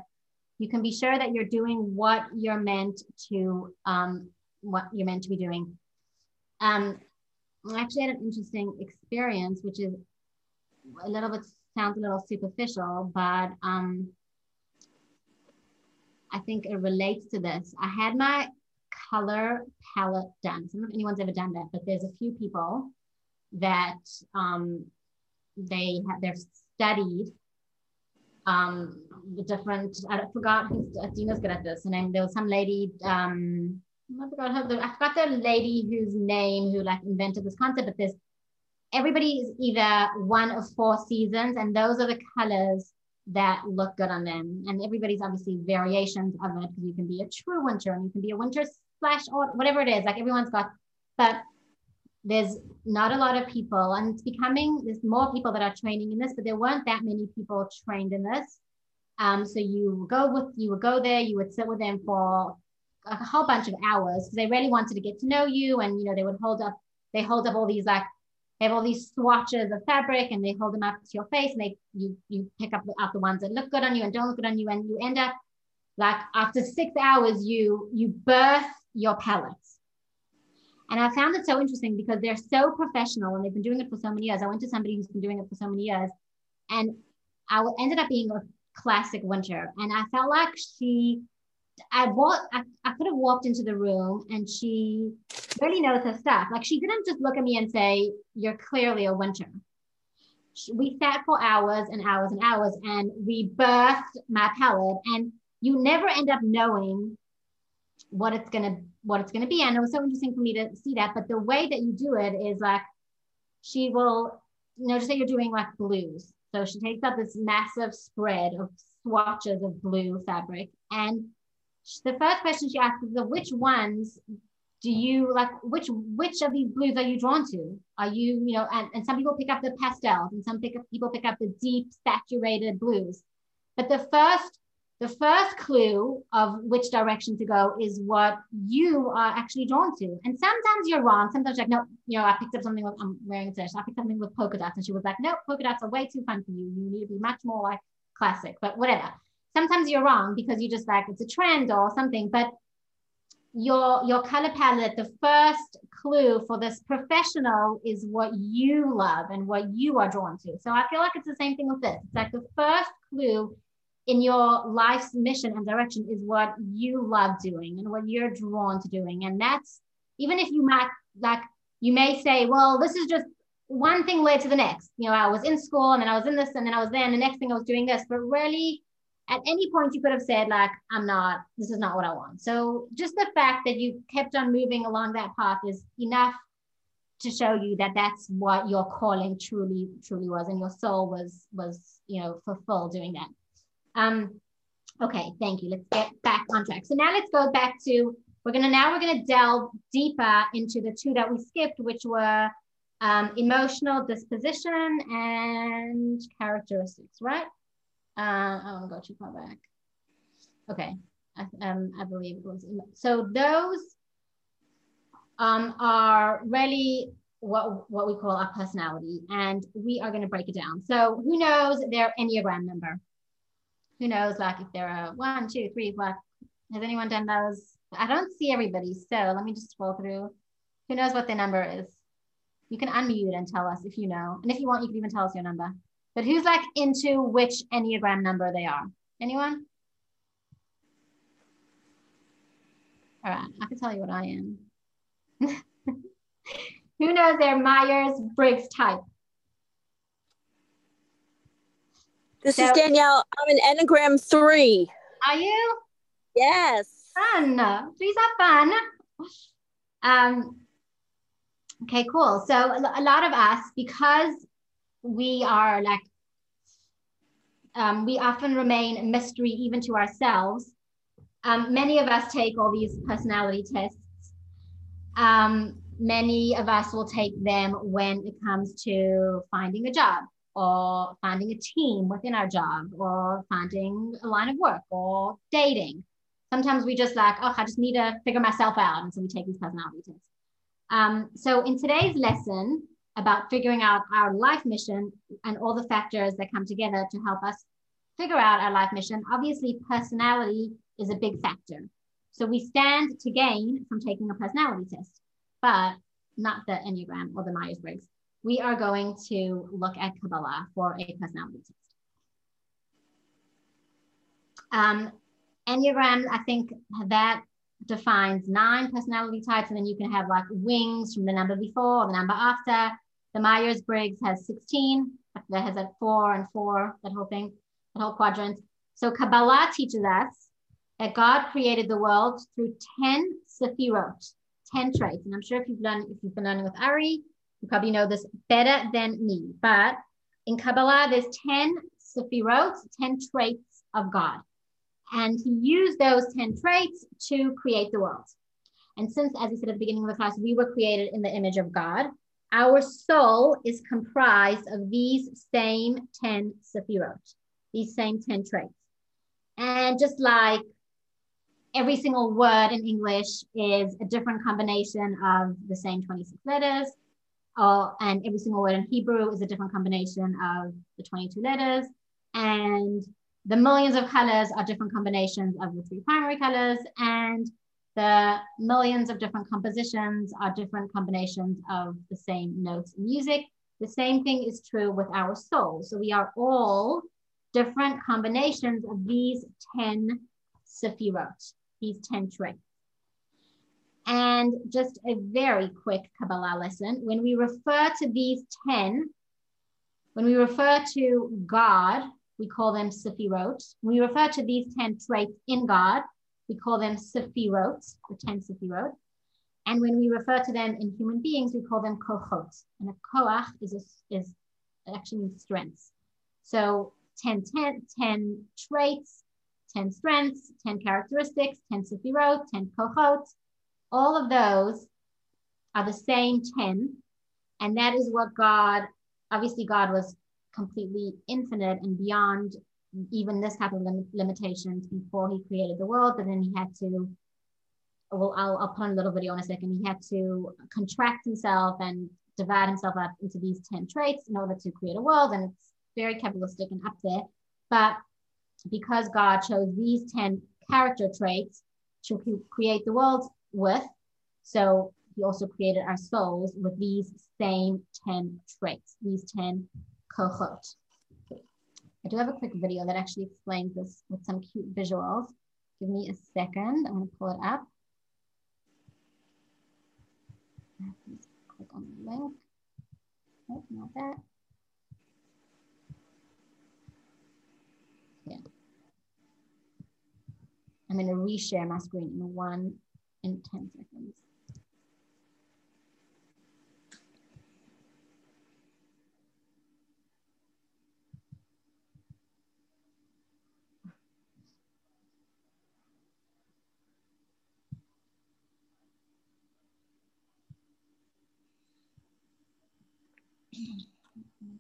you can be sure that you're doing what you're meant to um what you're meant to be doing. Um I actually had an interesting experience, which is a little bit sounds a little superficial, but um, I think it relates to this. I had my color palette done. I don't know if anyone's ever done that, but there's a few people that um, they have they're studied um, the different. I forgot who's Dina's good at this, and then there was some lady. Um, I forgot her. The, I forgot the lady whose name who like invented this concept. But there's everybody is either one of four seasons, and those are the colors that look good on them. And everybody's obviously variations of it because you can be a true winter and you can be a winter slash or whatever it is. Like everyone's got, but there's not a lot of people, and it's becoming. There's more people that are training in this, but there weren't that many people trained in this. Um, so you go with you would go there, you would sit with them for a whole bunch of hours. Because they really wanted to get to know you and you know they would hold up they hold up all these like they have all these swatches of fabric and they hold them up to your face and they you you pick up out the ones that look good on you and don't look good on you and you end up like after six hours you you birth your pellets and i found it so interesting because they're so professional and they've been doing it for so many years. I went to somebody who's been doing it for so many years and i ended up being a classic winter and i felt like she I walked, I, I could have walked into the room and she really knows her stuff. Like she didn't just look at me and say, You're clearly a winter. She, we sat for hours and hours and hours and we birthed my palette. And you never end up knowing what it's gonna what it's gonna be. And it was so interesting for me to see that. But the way that you do it is like she will, you know, just say you're doing like blues. So she takes up this massive spread of swatches of blue fabric and the first question she asks is which ones do you like which which of these blues are you drawn to? Are you you know and, and some people pick up the pastels and some pick up, people pick up the deep saturated blues. But the first the first clue of which direction to go is what you are actually drawn to. And sometimes you're wrong. Sometimes like no you know i picked up something with i'm wearing this i picked something with polka dots. And she was like no polka dots are way too fun for you. You need to be much more like classic but whatever sometimes you're wrong because you just like it's a trend or something but your your color palette the first clue for this professional is what you love and what you are drawn to. So i feel like it's the same thing with this. It's like the first clue in your life's mission and direction is what you love doing and what you're drawn to doing. And that's even if you might like you may say well this is just one thing led to the next. You know i was in school and then i was in this and then i was there and the next thing i was doing this but really at any point you could have said like i'm not this is not what i want. So just the fact that you kept on moving along that path is enough to show you that that's what your calling truly truly was and your soul was was you know fulfilled doing that. Um okay thank you. Let's get back on track. So now let's go back to we're gonna now we're gonna delve deeper into the two that we skipped which were um, emotional disposition and characteristics right uh, won't go too far back. Okay, I, um, I believe it was. So those um, are really what, what we call our personality, and we are going to break it down. So who knows their Enneagram number? Who knows, like if there are one, two, three, what? Has anyone done those? I don't see everybody, so let me just scroll through. Who knows what their number is? You can unmute and tell us if you know. And if you want, you can even tell us your number. But who's like into which Enneagram number they are? Anyone? All right, I can tell you what I am. Who knows their Myers Briggs type?
This so, is Danielle. I'm an Enneagram three.
Are you?
Yes.
Fun. Threes are fun. Um, okay, cool. So a lot of us, because we are like, um, we often remain a mystery even to ourselves. Um, many of us take all these personality tests. Um, many of us will take them when it comes to finding a job or finding a team within our job or finding a line of work or dating. Sometimes we just like, oh, I just need to figure myself out. And so we take these personality tests. Um, so in today's lesson, about figuring out our life mission and all the factors that come together to help us figure out our life mission. Obviously, personality is a big factor. So we stand to gain from taking a personality test, but not the Enneagram or the Myers Briggs. We are going to look at Kabbalah for a personality test. Um, Enneagram, I think that defines nine personality types, and then you can have like wings from the number before or the number after. The Myers Briggs has 16, that has a four and four, that whole thing, that whole quadrant. So Kabbalah teaches us that God created the world through 10 sefirot, 10 traits. And I'm sure if you've learned, if you've been learning with Ari, you probably know this better than me. But in Kabbalah, there's 10 sefirot, 10 traits of God. And he used those 10 traits to create the world. And since, as I said at the beginning of the class, we were created in the image of God, our soul is comprised of these same 10 sefirot, these same 10 traits. And just like every single word in English is a different combination of the same 26 letters. Uh, and every single word in Hebrew is a different combination of the 22 letters. And the millions of colors are different combinations of the three primary colors. And the millions of different compositions are different combinations of the same notes in music. The same thing is true with our souls. So we are all different combinations of these 10 sefirot, these 10 traits. And just a very quick Kabbalah lesson. When we refer to these 10, when we refer to God, we call them sefirot. When we refer to these 10 traits in God, we call them sefirot, the 10 sefirot. And when we refer to them in human beings, we call them kochot. And a koach is, a, is actually means strengths. So 10, 10, 10 traits, 10 strengths, 10 characteristics, 10 sefirot, 10 kochot. All of those are the same 10. And that is what God, obviously, God was completely infinite and beyond even this type of lim- limitations before he created the world. But then he had to well, I'll, I'll put on a little video in a second. He had to contract himself and divide himself up into these 10 traits in order to create a world. And it's very Kabbalistic and up there. But because God chose these 10 character traits to create the world with, so he also created our souls with these same 10 traits, these 10 kochot. I do have a quick video that actually explains this with some cute visuals. Give me a second. I'm going to pull it up. click on the link. Nope, not that. Yeah. I'm going to reshare my screen in one in 10 seconds.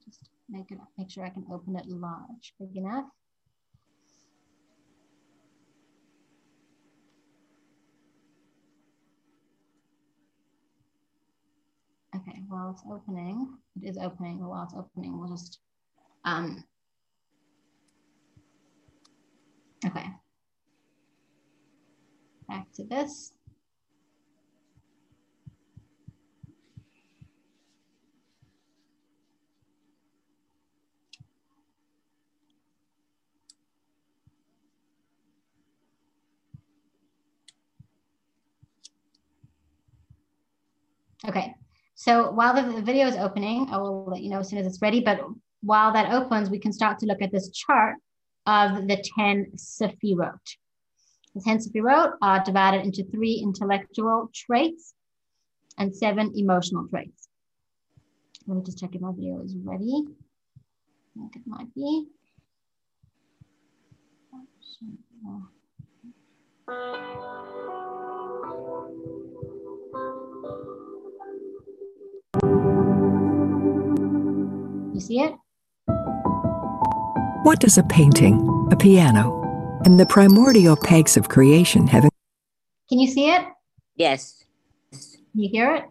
Just make it make sure I can open it large, big enough. Okay, while it's opening, it is opening, while it's opening, we'll just, um, okay. Back to this. Okay, so while the video is opening, I will let you know as soon as it's ready, but while that opens, we can start to look at this chart of the 10 Sefirot. The 10 Sefirot are divided into three intellectual traits and seven emotional traits. Let me just check if my video is ready. I think it might be. You see it?
What does a painting, a piano, and the primordial pegs of creation have in
Can you see it?
Yes.
Can you hear it?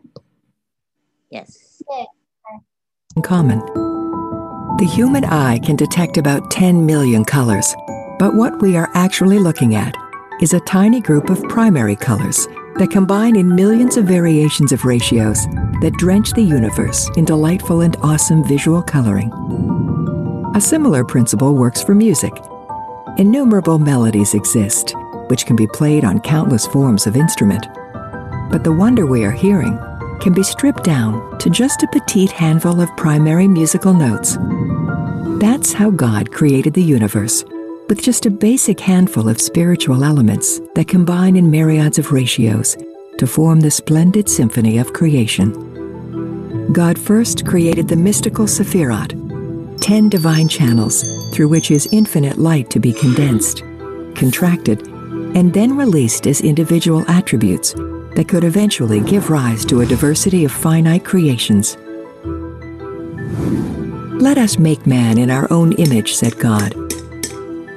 Yes.
In common? The human eye can detect about 10 million colors, but what we are actually looking at is a tiny group of primary colors that combine in millions of variations of ratios that drench the universe in delightful and awesome visual coloring. A similar principle works for music. Innumerable melodies exist, which can be played on countless forms of instrument. But the wonder we are hearing can be stripped down to just a petite handful of primary musical notes. That's how God created the universe with just a basic handful of spiritual elements that combine in myriads of ratios to form the splendid symphony of creation. God first created the mystical Sephirot, ten divine channels through which is infinite light to be condensed, contracted, and then released as individual attributes that could eventually give rise to a diversity of finite creations. Let us make man in our own image, said God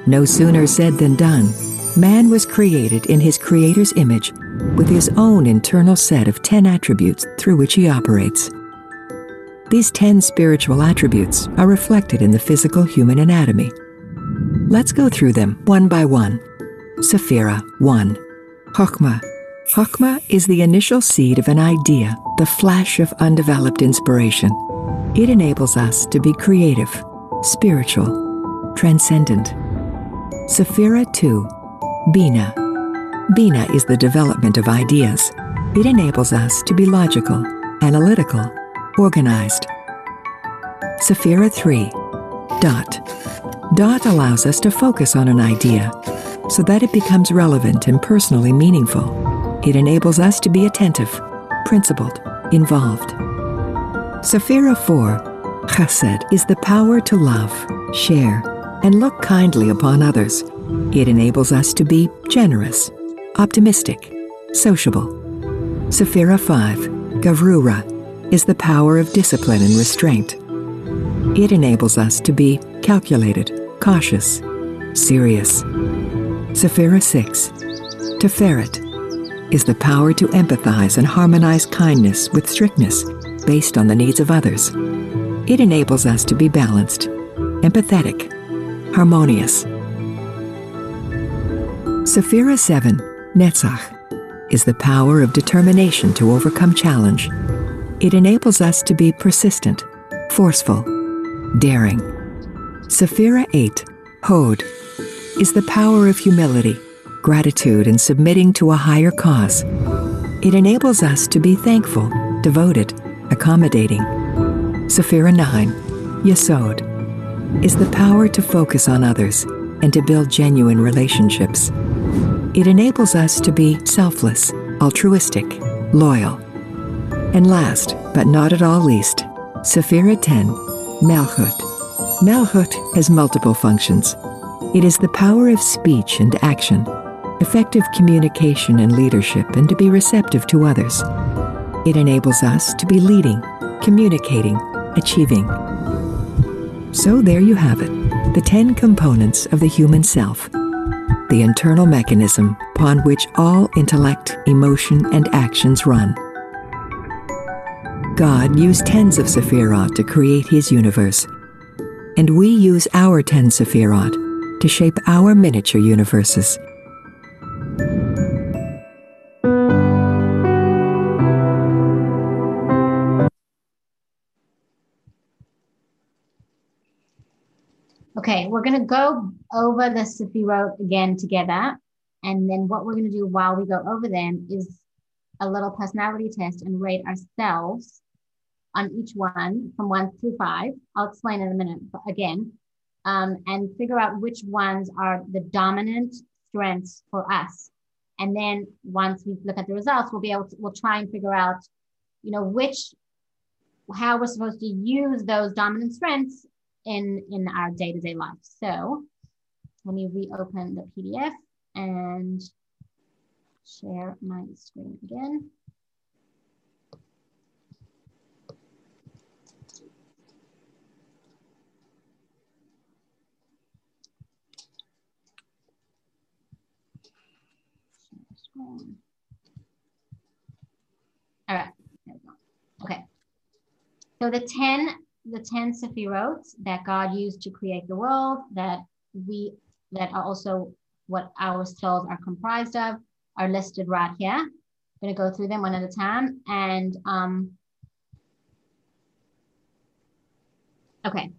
no sooner said than done. man was created in his Creator's image with his own internal set of 10 attributes through which he operates. These 10 spiritual attributes are reflected in the physical human anatomy. Let's go through them one by one. Sephira 1. Chokmah. Chokmah is the initial seed of an idea, the flash of undeveloped inspiration. It enables us to be creative, spiritual, transcendent. Sephira 2. Bina. Bina is the development of ideas. It enables us to be logical, analytical, organized. Sephira 3. Daat. Daat allows us to focus on an idea so that it becomes relevant and personally meaningful. It enables us to be attentive, principled, involved. Sephira 4, Chesed, is the power to love, share, and look kindly upon others. It enables us to be generous, optimistic, sociable. Sephira 5, Gevurah, is the power of discipline and restraint. It enables us to be calculated, cautious, serious. Sephira 6, Tiferet, is the power to empathize and harmonize kindness with strictness based on the needs of others. It enables us to be balanced, empathetic, harmonious. Sephira 7, Netzach, is the power of determination to overcome challenge. It enables us to be persistent, forceful, daring. Sephira 8, Hod, is the power of humility, gratitude, and submitting to a higher cause. It enables us to be thankful, devoted, accommodating. Sephira 9, Yesod, is the power to focus on others and to build genuine relationships. It enables us to be selfless, altruistic, loyal. And last, but not at all least, Sephira 10, Malchut. Malchut has multiple functions. It is the power of speech and action, effective communication and leadership, and to be receptive to others. It enables us to be leading, communicating, achieving. So there you have it the 10 components of the human self, the internal mechanism upon which all intellect, emotion, and actions run. God used tens of Sephirot to create his universe, and we use our 10 Sephirot to shape our miniature universes.
Okay, we're going to go over the Sefirot again together. And then what we're going to do while we go over them is a little personality test and rate ourselves on each one from one through five. I'll explain in a minute but again, um, and figure out which ones are the dominant strengths for us. And then once we look at the results, we'll be able to, we'll try and figure out, you know, which, how we're supposed to use those dominant strengths in, in our day-to-day life. So let me reopen the PDF and share my screen again. All right, Okay. So the 10 the 10 Sephirot that God used to create the world, that we, that are also what our souls are comprised of, are listed right here. I'm gonna go through them one at a time. And um, okay.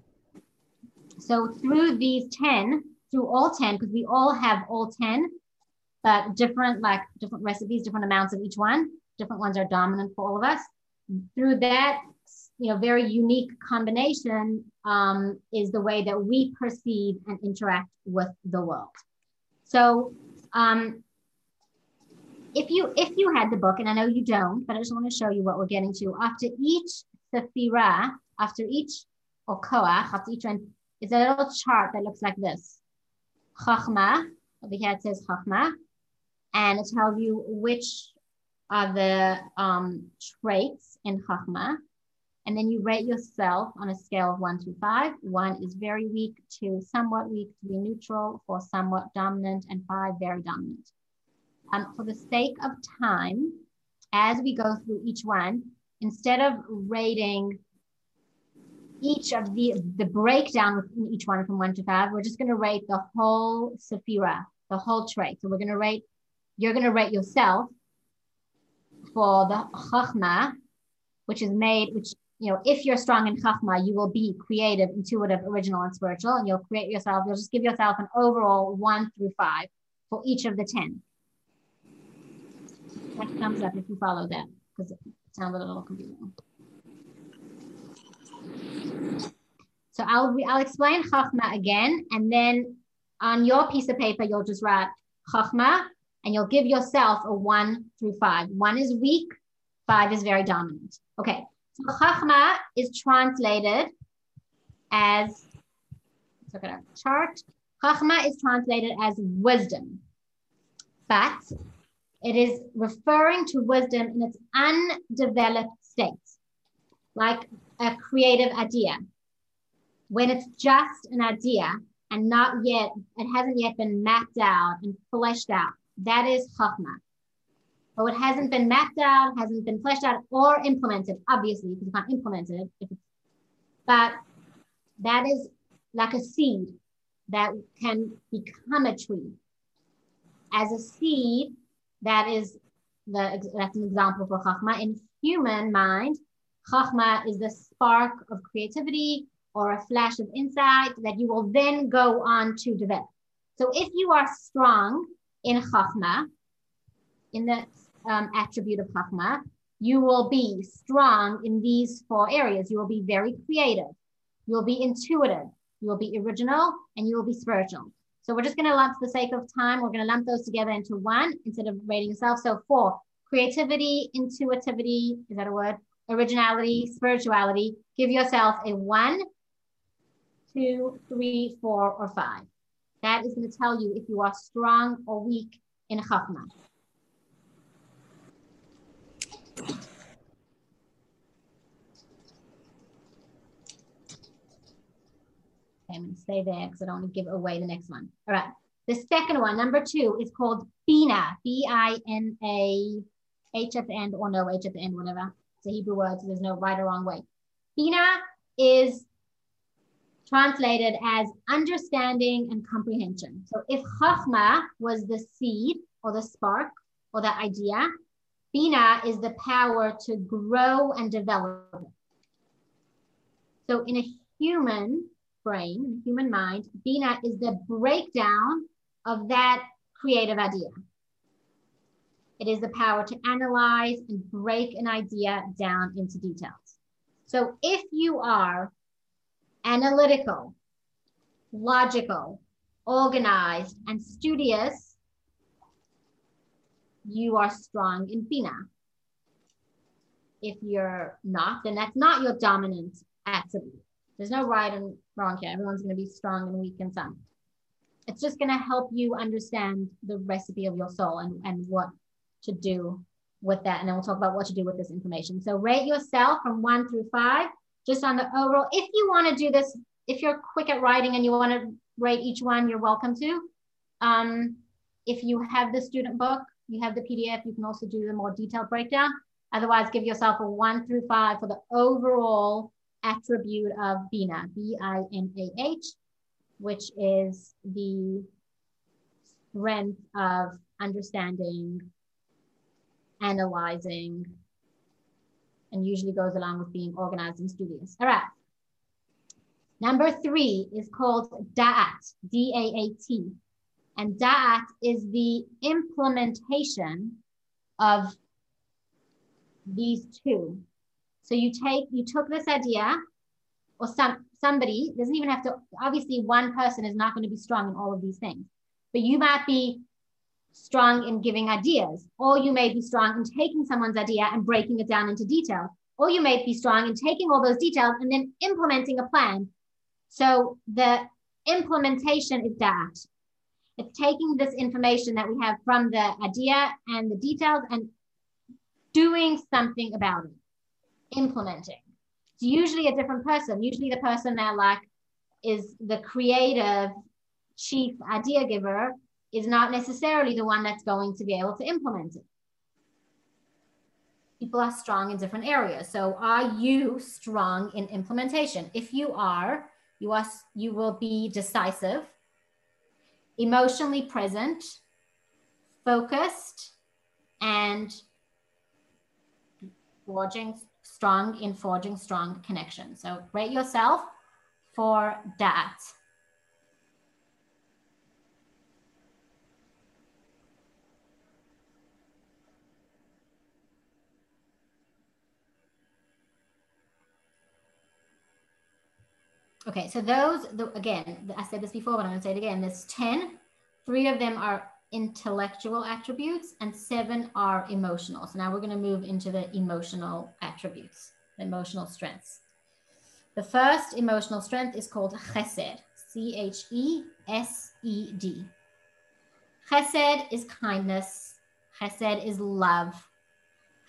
So through these 10, through all 10, because we all have all 10, but different like different recipes, different amounts of each one. Different ones are dominant for all of us. Through that you know, very unique combination um, is the way that we perceive and interact with the world. So, um, if you if you had the book, and I know you don't, but I just want to show you what we're getting to. After each sefira, after each or koach, after each one, is a little chart that looks like this. Chachma, over here it says chachma, and it tells you which are the um, traits in chachma And then you rate yourself on a scale of one to five. One is very weak, two somewhat weak, three neutral, four somewhat dominant, and five very dominant. Um, for the sake of time, as we go through each one, instead of rating each of the the breakdown within each one from one to five, we're just going to rate the whole sephira, the whole trait. So we're going to rate. You're going to rate yourself for the chachma, which is made, which you know, if you're strong in chachma, you will be creative, intuitive, original, and spiritual, and you'll create yourself. You'll just give yourself an overall one through five for each of the ten. That thumbs up if you follow that, because it sounds a little confusing. So I'll, I'll explain Chachma again, and then on your piece of paper, you'll just write Chachma, and you'll give yourself a one through five. One is weak, five is very dominant. Okay, so Chachma is translated as, look at our chart. Chachma is translated as wisdom, but it is referring to wisdom in its undeveloped state, like a creative idea when it's just an idea and not yet, it hasn't yet been mapped out and fleshed out, that is chachma. But it hasn't been mapped out, hasn't been fleshed out or implemented, obviously, because you can't implement it. But that is like a seed that can become a tree. As a seed, that is the that's an example for chachma. In human mind, chachma is the spark of creativity, or a flash of insight that you will then go on to develop. So if you are strong in Chachma, in the um, attribute of Chachma, you will be strong in these four areas. You will be very creative. You will be intuitive. You will be original and you will be spiritual. So we're just going to lump for the sake of time, we're going to lump those together into one instead of rating yourself. So four, creativity, intuitivity, is that a word? Originality, spirituality. Give yourself a one two, three, four, or five. That is going to tell you if you are strong or weak in Chachma. Okay, I'm to stay there because I don't want to give away the next one. All right. The second one, number two, is called Bina, B I N A, H at the end or no H at the end, whatever. It's a Hebrew word, so there's no right or wrong way. Bina is translated as understanding and comprehension. So if Chachma was the seed or the spark or the idea, Bina is the power to grow and develop. So in a human brain, human mind, Bina is the breakdown of that creative idea. It is the power to analyze and break an idea down into details. So if you are analytical, logical, organized, and studious, you are strong in Bina. If you're not, then that's not your dominant attribute. There's no right and wrong here. Everyone's going to be strong and weak in some. It's just going to help you understand the recipe of your soul and, and what to do with that. And then we'll talk about what to do with this information. So rate yourself from one through five just on the overall. If you want to do this, if you're quick at writing and you want to write each one, you're welcome to. Um, if you have the student book, you have the PDF, you can also do the more detailed breakdown. Otherwise, give yourself a one through five for the overall attribute of Bina, B-I-N-A-H, which is the strength of understanding, analyzing, and usually goes along with being organized and studious. All right. Number three is called Da'at, D-A-A-T. And Da'at is the implementation of these two. So you take, you took this idea, or some somebody doesn't even have to, obviously one person is not going to be strong in all of these things, but you might be strong in giving ideas, or you may be strong in taking someone's idea and breaking it down into detail, or you may be strong in taking all those details and then implementing a plan. So the implementation is that it's taking this information that we have from the idea and the details and doing something about it, implementing. It's usually a different person. Usually the person that like is the creative chief idea giver is not necessarily the one that's going to be able to implement it. People are strong in different areas. So are you strong in implementation? If you are, you are you will be decisive, emotionally present, focused, and forging strong in forging strong connections. So rate yourself for that. Okay, so those, the, again, I said this before, but I'm gonna say it again. There's 10, three of them are intellectual attributes and seven are emotional. So now we're gonna move into the emotional attributes, the emotional strengths. The first emotional strength is called chesed, C-H-E-S-E-D. Chesed is kindness. Chesed is love.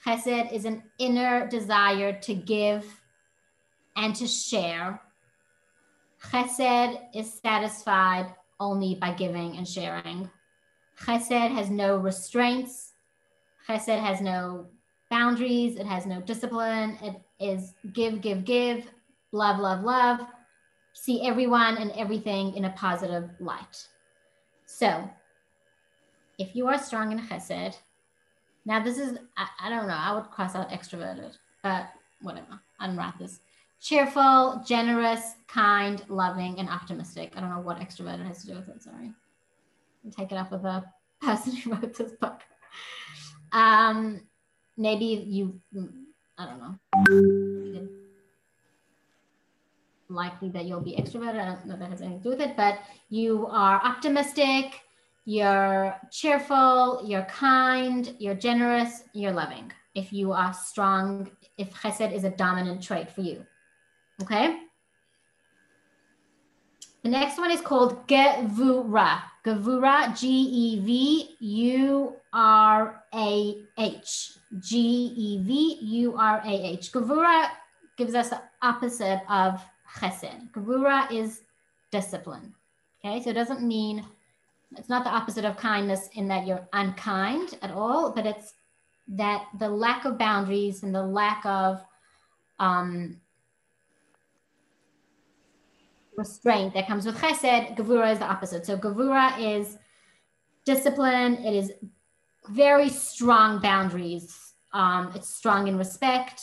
Chesed is an inner desire to give and to share Chesed is satisfied only by giving and sharing. Chesed has no restraints. Chesed has no boundaries. It has no discipline. It is give, give, give, love, love, love. See everyone and everything in a positive light. So, if you are strong in Chesed, now this is, I, I don't know, I would cross out extroverted, but whatever, unwrap this cheerful, generous, kind, loving, and optimistic. I don't know what extroverted has to do with it. Sorry. I'll take it up with the person who wrote this book. Um, maybe you, I don't know. Likely that you'll be extroverted. I don't know that has anything to do with it, but you are optimistic, you're cheerful, you're kind, you're generous, you're loving. If you are strong, if chesed is a dominant trait for you. Okay. The next one is called Gevura. Gevura, G E V U R A H. G E V U R A H. Gevura gives us the opposite of chesed. Gevura is discipline. Okay, so it doesn't mean it's not the opposite of kindness in that you're unkind at all, but it's that the lack of boundaries and the lack of um, restraint that comes with chesed, Gevura is the opposite. So Gevura is discipline. It is very strong boundaries. Um, it's strong in respect.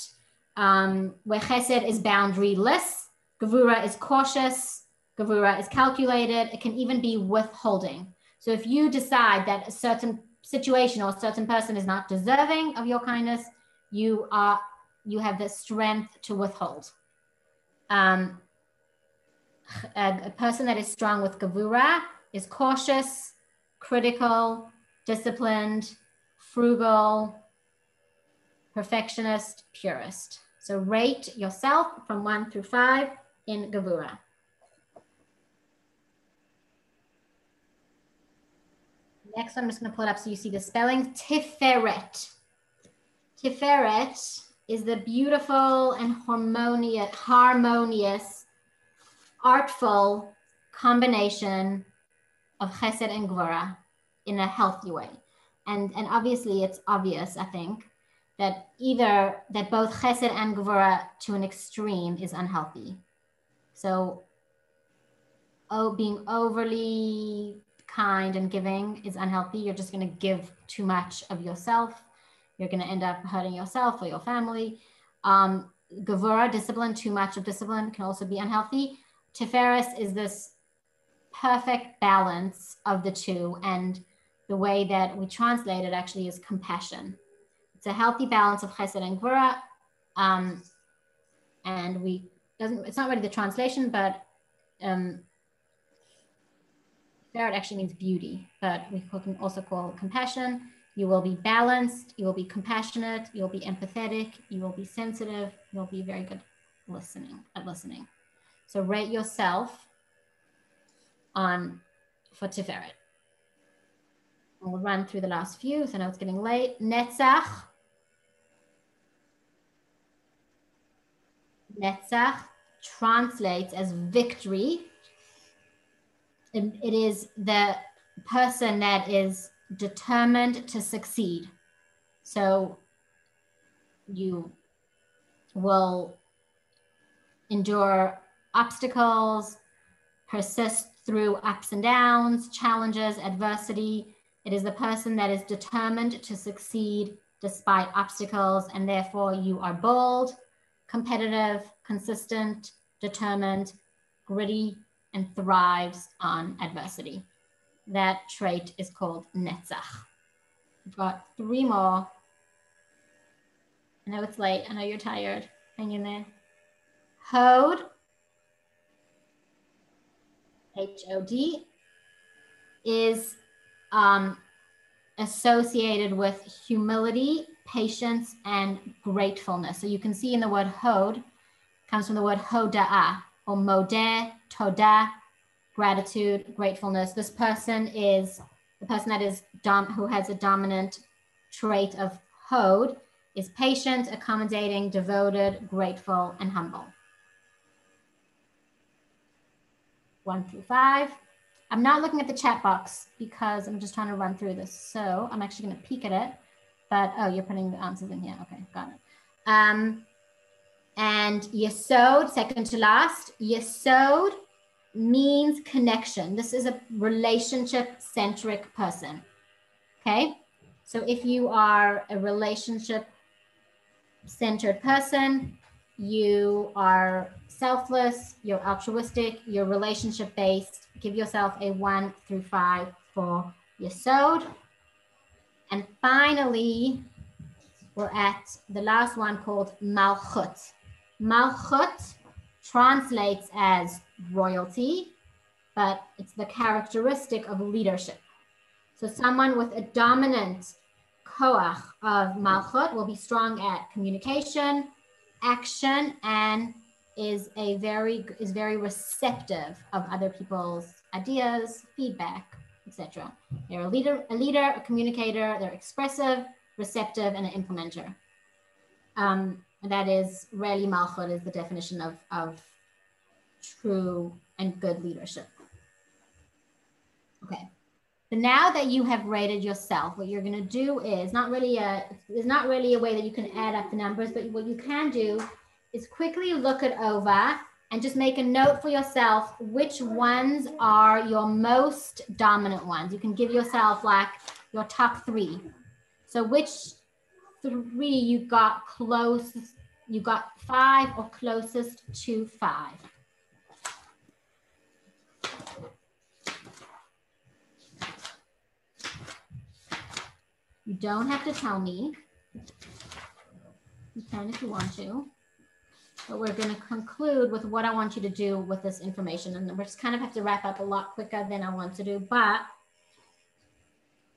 Um, where chesed is boundaryless, Gevura is cautious. Gevura is calculated. It can even be withholding. So if you decide that a certain situation or a certain person is not deserving of your kindness, you are you have the strength to withhold. Um, a, a person that is strong with Gevura is cautious, critical, disciplined, frugal, perfectionist, purist. So rate yourself from one through five in Gevura. Next, I'm just to pull it up so you see the spelling. Tiferet. Tiferet is the beautiful and harmonious artful combination of chesed and gvura in a healthy way. And, and obviously it's obvious, I think, that either that both chesed and gvura to an extreme is unhealthy. So oh, being overly kind and giving is unhealthy. You're just going to give too much of yourself. You're going to end up hurting yourself or your family. Um, Gevura, discipline, too much of discipline can also be unhealthy. Tiferes is this perfect balance of the two. And the way that we translate it actually is compassion. It's a healthy balance of chesed and gvura. Um, and we doesn't it's not really the translation, but um, actually means beauty, but we can also call compassion. You will be balanced, you will be compassionate, you'll be empathetic, you will be sensitive, you'll be very good listening at listening. So rate yourself on for Tiferet. We'll run through the last few. So now it's getting late. Netzach. Netzach translates as victory. it, it is the person that is determined to succeed. So you will endure obstacles, persist through ups and downs, challenges, adversity. It is the person that is determined to succeed despite obstacles, and therefore you are bold, competitive, consistent, determined, gritty, and thrives on adversity. That trait is called netzach. We've got three more. I know it's late. I know you're tired. Hang in there. Hod, H O D, is um, associated with humility, patience, and gratefulness. So you can see in the word hod comes from the word hoda'ah or modeh, todah, gratitude, gratefulness. This person is the person that is dom- who has a dominant trait of hod is patient, accommodating, devoted, grateful, and humble. One through five. I'm not looking at the chat box because I'm just trying to run through this. So I'm actually going to peek at it. But oh, you're putting the answers in here. Okay, got it. Um, and yesod, second to last, yesod means connection. This is a relationship centric person. Okay, so if you are a relationship centered person, you are selfless, you're altruistic, you're relationship based. Give yourself a one through five for Yesod. And finally, we're at the last one called Malchut. Malchut translates as royalty, but it's the characteristic of leadership. So someone with a dominant koach of Malchut will be strong at communication, action, and is a very is very receptive of other people's ideas, feedback, etc. They're a leader, a leader, a communicator. They're expressive, receptive, and an implementer. Um, and that is really Malchut is the definition of of true and good leadership. Okay. So now that you have rated yourself, what you're going to do is not really a, there's not really a way that you can add up the numbers, but what you can do is quickly look it over and just make a note for yourself which ones are your most dominant ones. You can give yourself like your top three. So which three you got closest, you got five or closest to five. You don't have to tell me. You can if you want to. But we're going to conclude with what I want you to do with this information. And we're just kind of have to wrap up a lot quicker than I want to do. But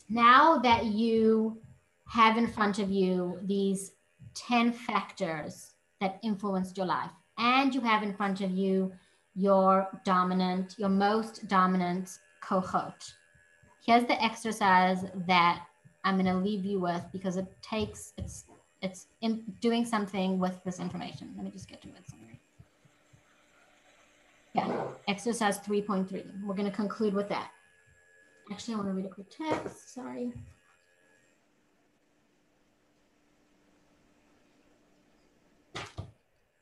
now that you have in front of you these 10 factors that influenced your life, and you have in front of you your dominant, your most dominant kochot. Here's the exercise that I'm going to leave you with because it takes it's it's in doing something with this information. Let me just get to it. Sorry. Yeah, exercise 3.3. We're going to conclude with that. Actually, I want to read a quick text. Sorry.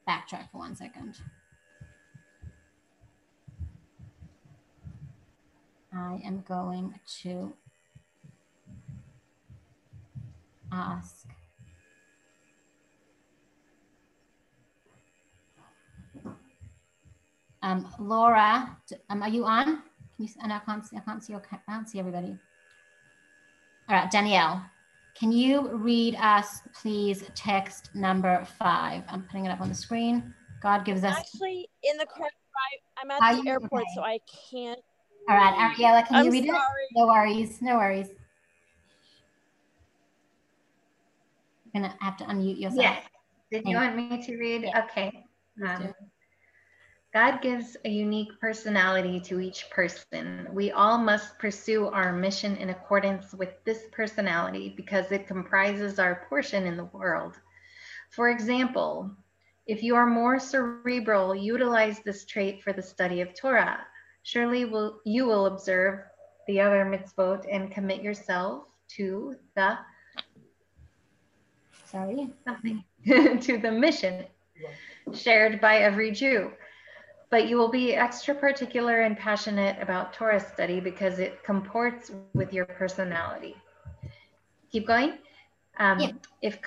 Backtrack for one second. I am going to ask. Um, Laura, um, are you on? Can you, and I can't see, I can't see, your, I can't see everybody. All right, Danielle, can you read us, please, text number five? I'm putting it up on the screen. God gives us.
Actually, in the car, I'm at the airport, okay. so I can't.
All right, Ariella, can
I'm
you read
sorry.
it? No worries, no worries. You're gonna have to unmute yourself.
Yes. Did you want me to read? Okay. Um, God gives a unique personality to each person. We all must pursue our mission in accordance with this personality because it comprises our portion in the world. For example, If you are more cerebral, utilize this trait for the study of Torah. Surely will, you will observe the other mitzvot and commit yourself to the
sorry
something to the mission shared by every Jew. But you will be extra particular and passionate about Torah study because it comports with your personality. Keep going. Um, yeah. if,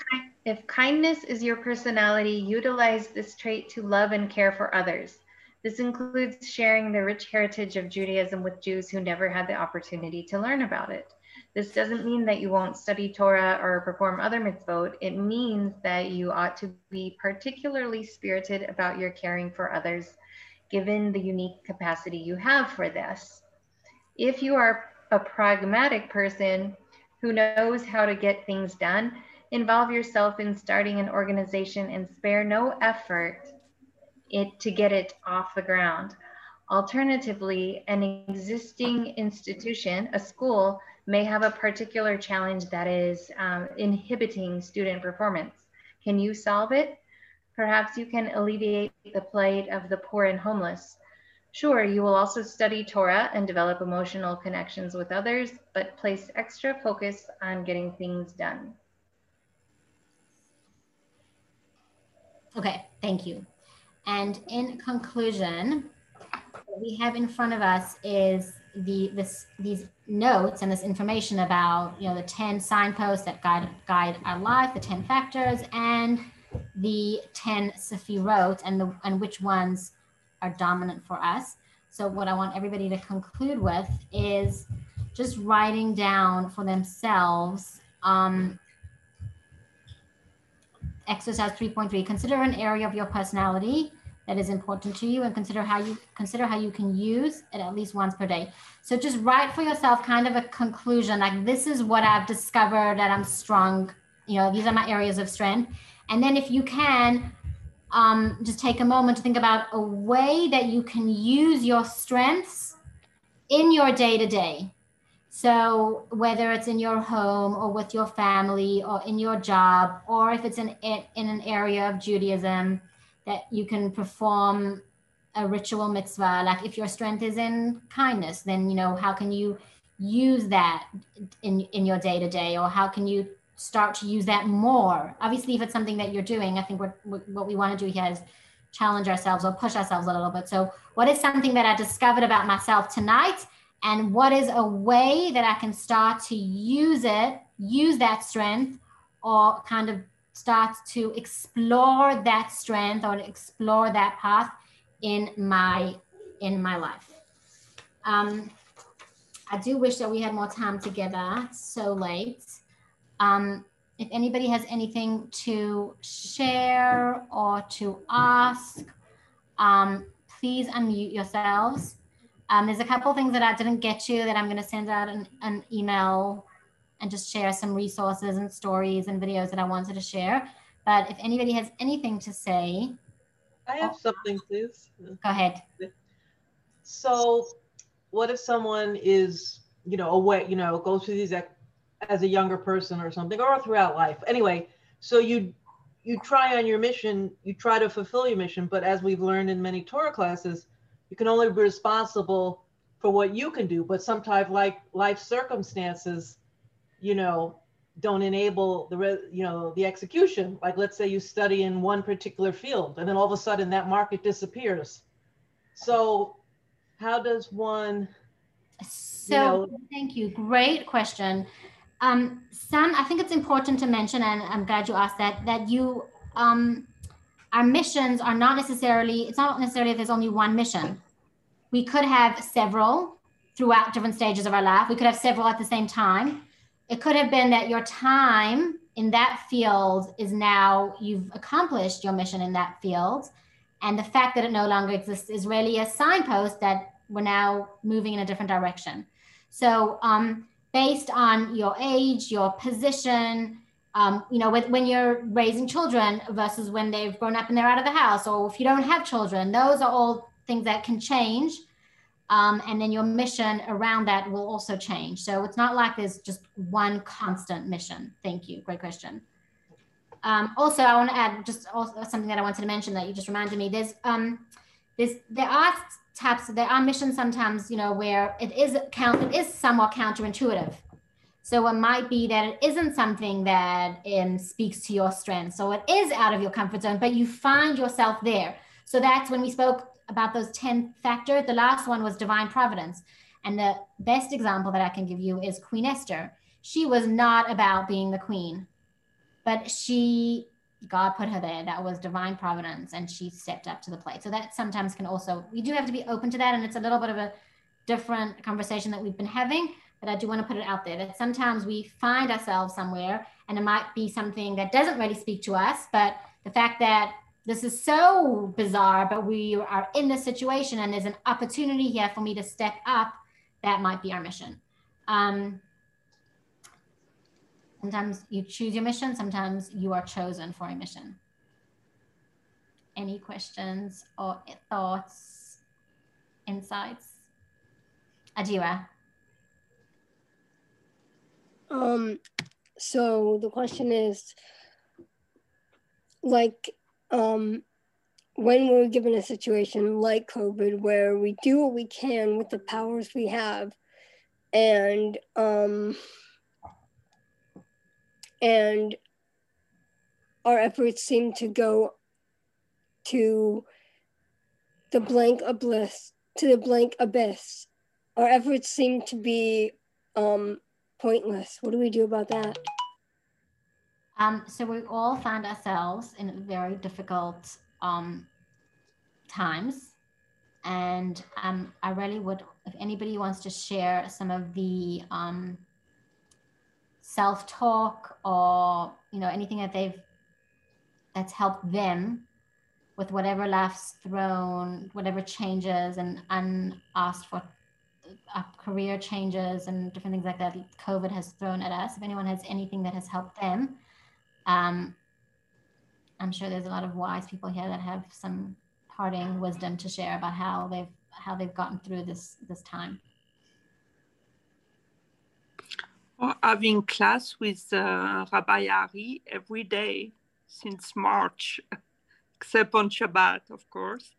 if kindness is your personality, utilize this trait to love and care for others. This includes sharing the rich heritage of Judaism with Jews who never had the opportunity to learn about it. This doesn't mean that you won't study Torah or perform other mitzvot. It means that you ought to be particularly spirited about your caring for others, given the unique capacity you have for this. If you are a pragmatic person who knows how to get things done, involve yourself in starting an organization and spare no effort it, to get it off the ground. Alternatively, an existing institution, a school, may have a particular challenge that is um, inhibiting student performance. Can you solve it? Perhaps you can alleviate the plight of the poor and homeless. Sure, you will also study Torah and develop emotional connections with others, but place extra focus on getting things done.
Okay, thank you. And in conclusion, what we have in front of us is the this these notes and this information about you know the 10 signposts that guide guide our life the 10 factors and the 10 sefirot and the and which ones are dominant for us. So what i want everybody to conclude with is just writing down for themselves um, exercise 3.3 consider an area of your personality that is important to you and consider how you consider how you can use it at least once per day. So just write for yourself kind of a conclusion like this is what i've discovered that i'm strong you know these are my areas of strength and then if you can um, just take a moment to think about a way that you can use your strengths in your day to day so whether it's in your home or with your family or in your job or if it's in, in an area of judaism that you can perform a ritual mitzvah like if your strength is in kindness then you know how can you use that in in your day to day or how can you start to use that more obviously if it's something that you're doing i think what what we want to do here is challenge ourselves or push ourselves a little bit so what is something that i discovered about myself tonight and what is a way that i can start to use it use that strength or kind of start to explore that strength or explore that path in my in my life. Um, I do wish that we had more time together. So late. Um, if anybody has anything to share or to ask, um, please unmute yourselves. Um, there's a couple things that I didn't get to that I'm going to send out an, an email and just share some resources and stories and videos that I wanted to share. But if anybody has anything to say,
I have something, please.
Go ahead.
So, what if someone is, you know, away, you know, goes through these as a younger person or something, or throughout life? Anyway, so you you try on your mission, you try to fulfill your mission, but as we've learned in many Torah classes, you can only be responsible for what you can do. But sometimes, like life circumstances, you know, don't enable the you know the execution like let's say you study in one particular field and then all of a sudden that market disappears so how does one
so you know, thank you great question um sam i think it's important to mention and i'm glad you asked that that you um our missions are not necessarily it's not necessarily there's only one mission. We could have several throughout different stages of our life. We could have several at the same time. It could have been that your time in that field is now you've accomplished your mission in that field and the fact that it no longer exists is really a signpost that we're now moving in a different direction. So um, based on your age your position um, you know with, when you're raising children versus when they've grown up and they're out of the house or if you don't have children those are all things that can change um, and then your mission around that will also change. So it's not like there's just one constant mission. Thank you. Great question. Um, also, I want to add just something that I wanted to mention that you just reminded me. There's um, there's there are types there are missions sometimes you know where it is count it is somewhat counterintuitive. So it might be that it isn't something that um, speaks to your strength. So it is out of your comfort zone, but you find yourself there. So that's when we spoke about those 10 factors. The last one was divine providence. And the best example that I can give you is Queen Esther. She was not about being the queen, but she, God put her there. That was divine providence, and she stepped up to the plate. So that sometimes can also, we do have to be open to that. And it's a little bit of a different conversation that we've been having, but I do want to put it out there that sometimes we find ourselves somewhere and it might be something that doesn't really speak to us, but the fact that this is so bizarre, but we are in this situation and there's an opportunity here for me to step up, that might be our mission. Um, sometimes you choose your mission, sometimes you are chosen for a mission. Any questions or thoughts, insights? Adira.
Um, so the question is like um, when we're given a situation like COVID, where we do what we can with the powers we have, and um, and our efforts seem to go to the blank abyss, to the blank abyss. Our efforts seem to be um, pointless. What do we do about that?
Um, so we all found ourselves in very difficult um, times. And um, I really would, if anybody wants to share some of the um, self-talk or, you know, anything that they've, that's helped them with whatever life's thrown, whatever changes and unasked for uh, career changes and different things like that COVID has thrown at us. If anyone has anything that has helped them, um, I'm sure there's a lot of wise people here that have some parting wisdom to share about how they've how they've gotten through this this time.
Or having class with uh, Rabbi Ari every day since March, except on Shabbat, of course,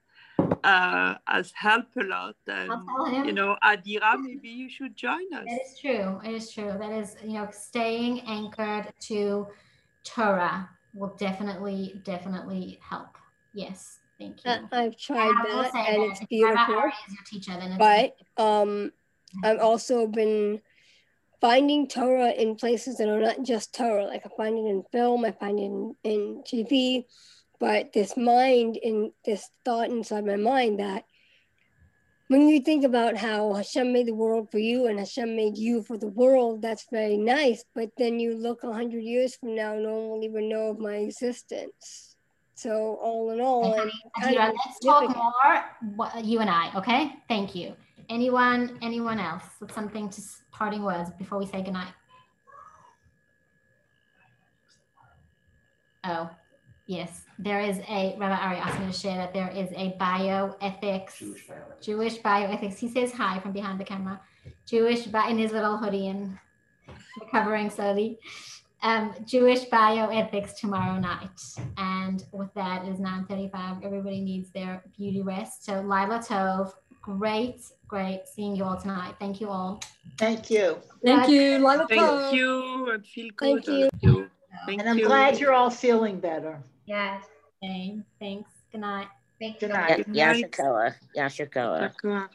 uh, has helped a lot. And, you know, Adira, maybe you should join us.
It is true. It is true. That is, you know, staying anchored to Torah will definitely, definitely help. Yes, thank you.
Uh, I've tried that, and that it's beautiful. Teacher, it's but um, I've also been finding Torah in places that are not just Torah. Like I find it in film, I find it in, in TV, but this mind in this thought inside my mind that when you think about how Hashem made the world for you and Hashem made you for the world, that's very nice. But then you look a hundred years from now, no one will even know of my existence. So all in all,
let's talk more. You and I, okay? Thank you. Anyone? Anyone else with something to parting words before we say goodnight? Oh, Yes, there is a, Rabbi Ari asked me to share that there is a bioethics, Jewish bioethics. Jewish bioethics. He says hi from behind the camera. Jewish, but in his little hoodie and recovering slowly. Um, Jewish bioethics tomorrow night. And with that, it is 9.35. Everybody needs their beauty rest. So Lila Tov, great, great seeing you all tonight. Thank you all.
Thank you.
Thank you, Lila
Thank you. I feel good.
Thank you.
you. Thank
and I'm
you.
glad you're all feeling better.
Yes.
Okay, thanks. Good night.
Thank you.
Good
you.
night.
Yashikoa. Yashikoa.
D'accord.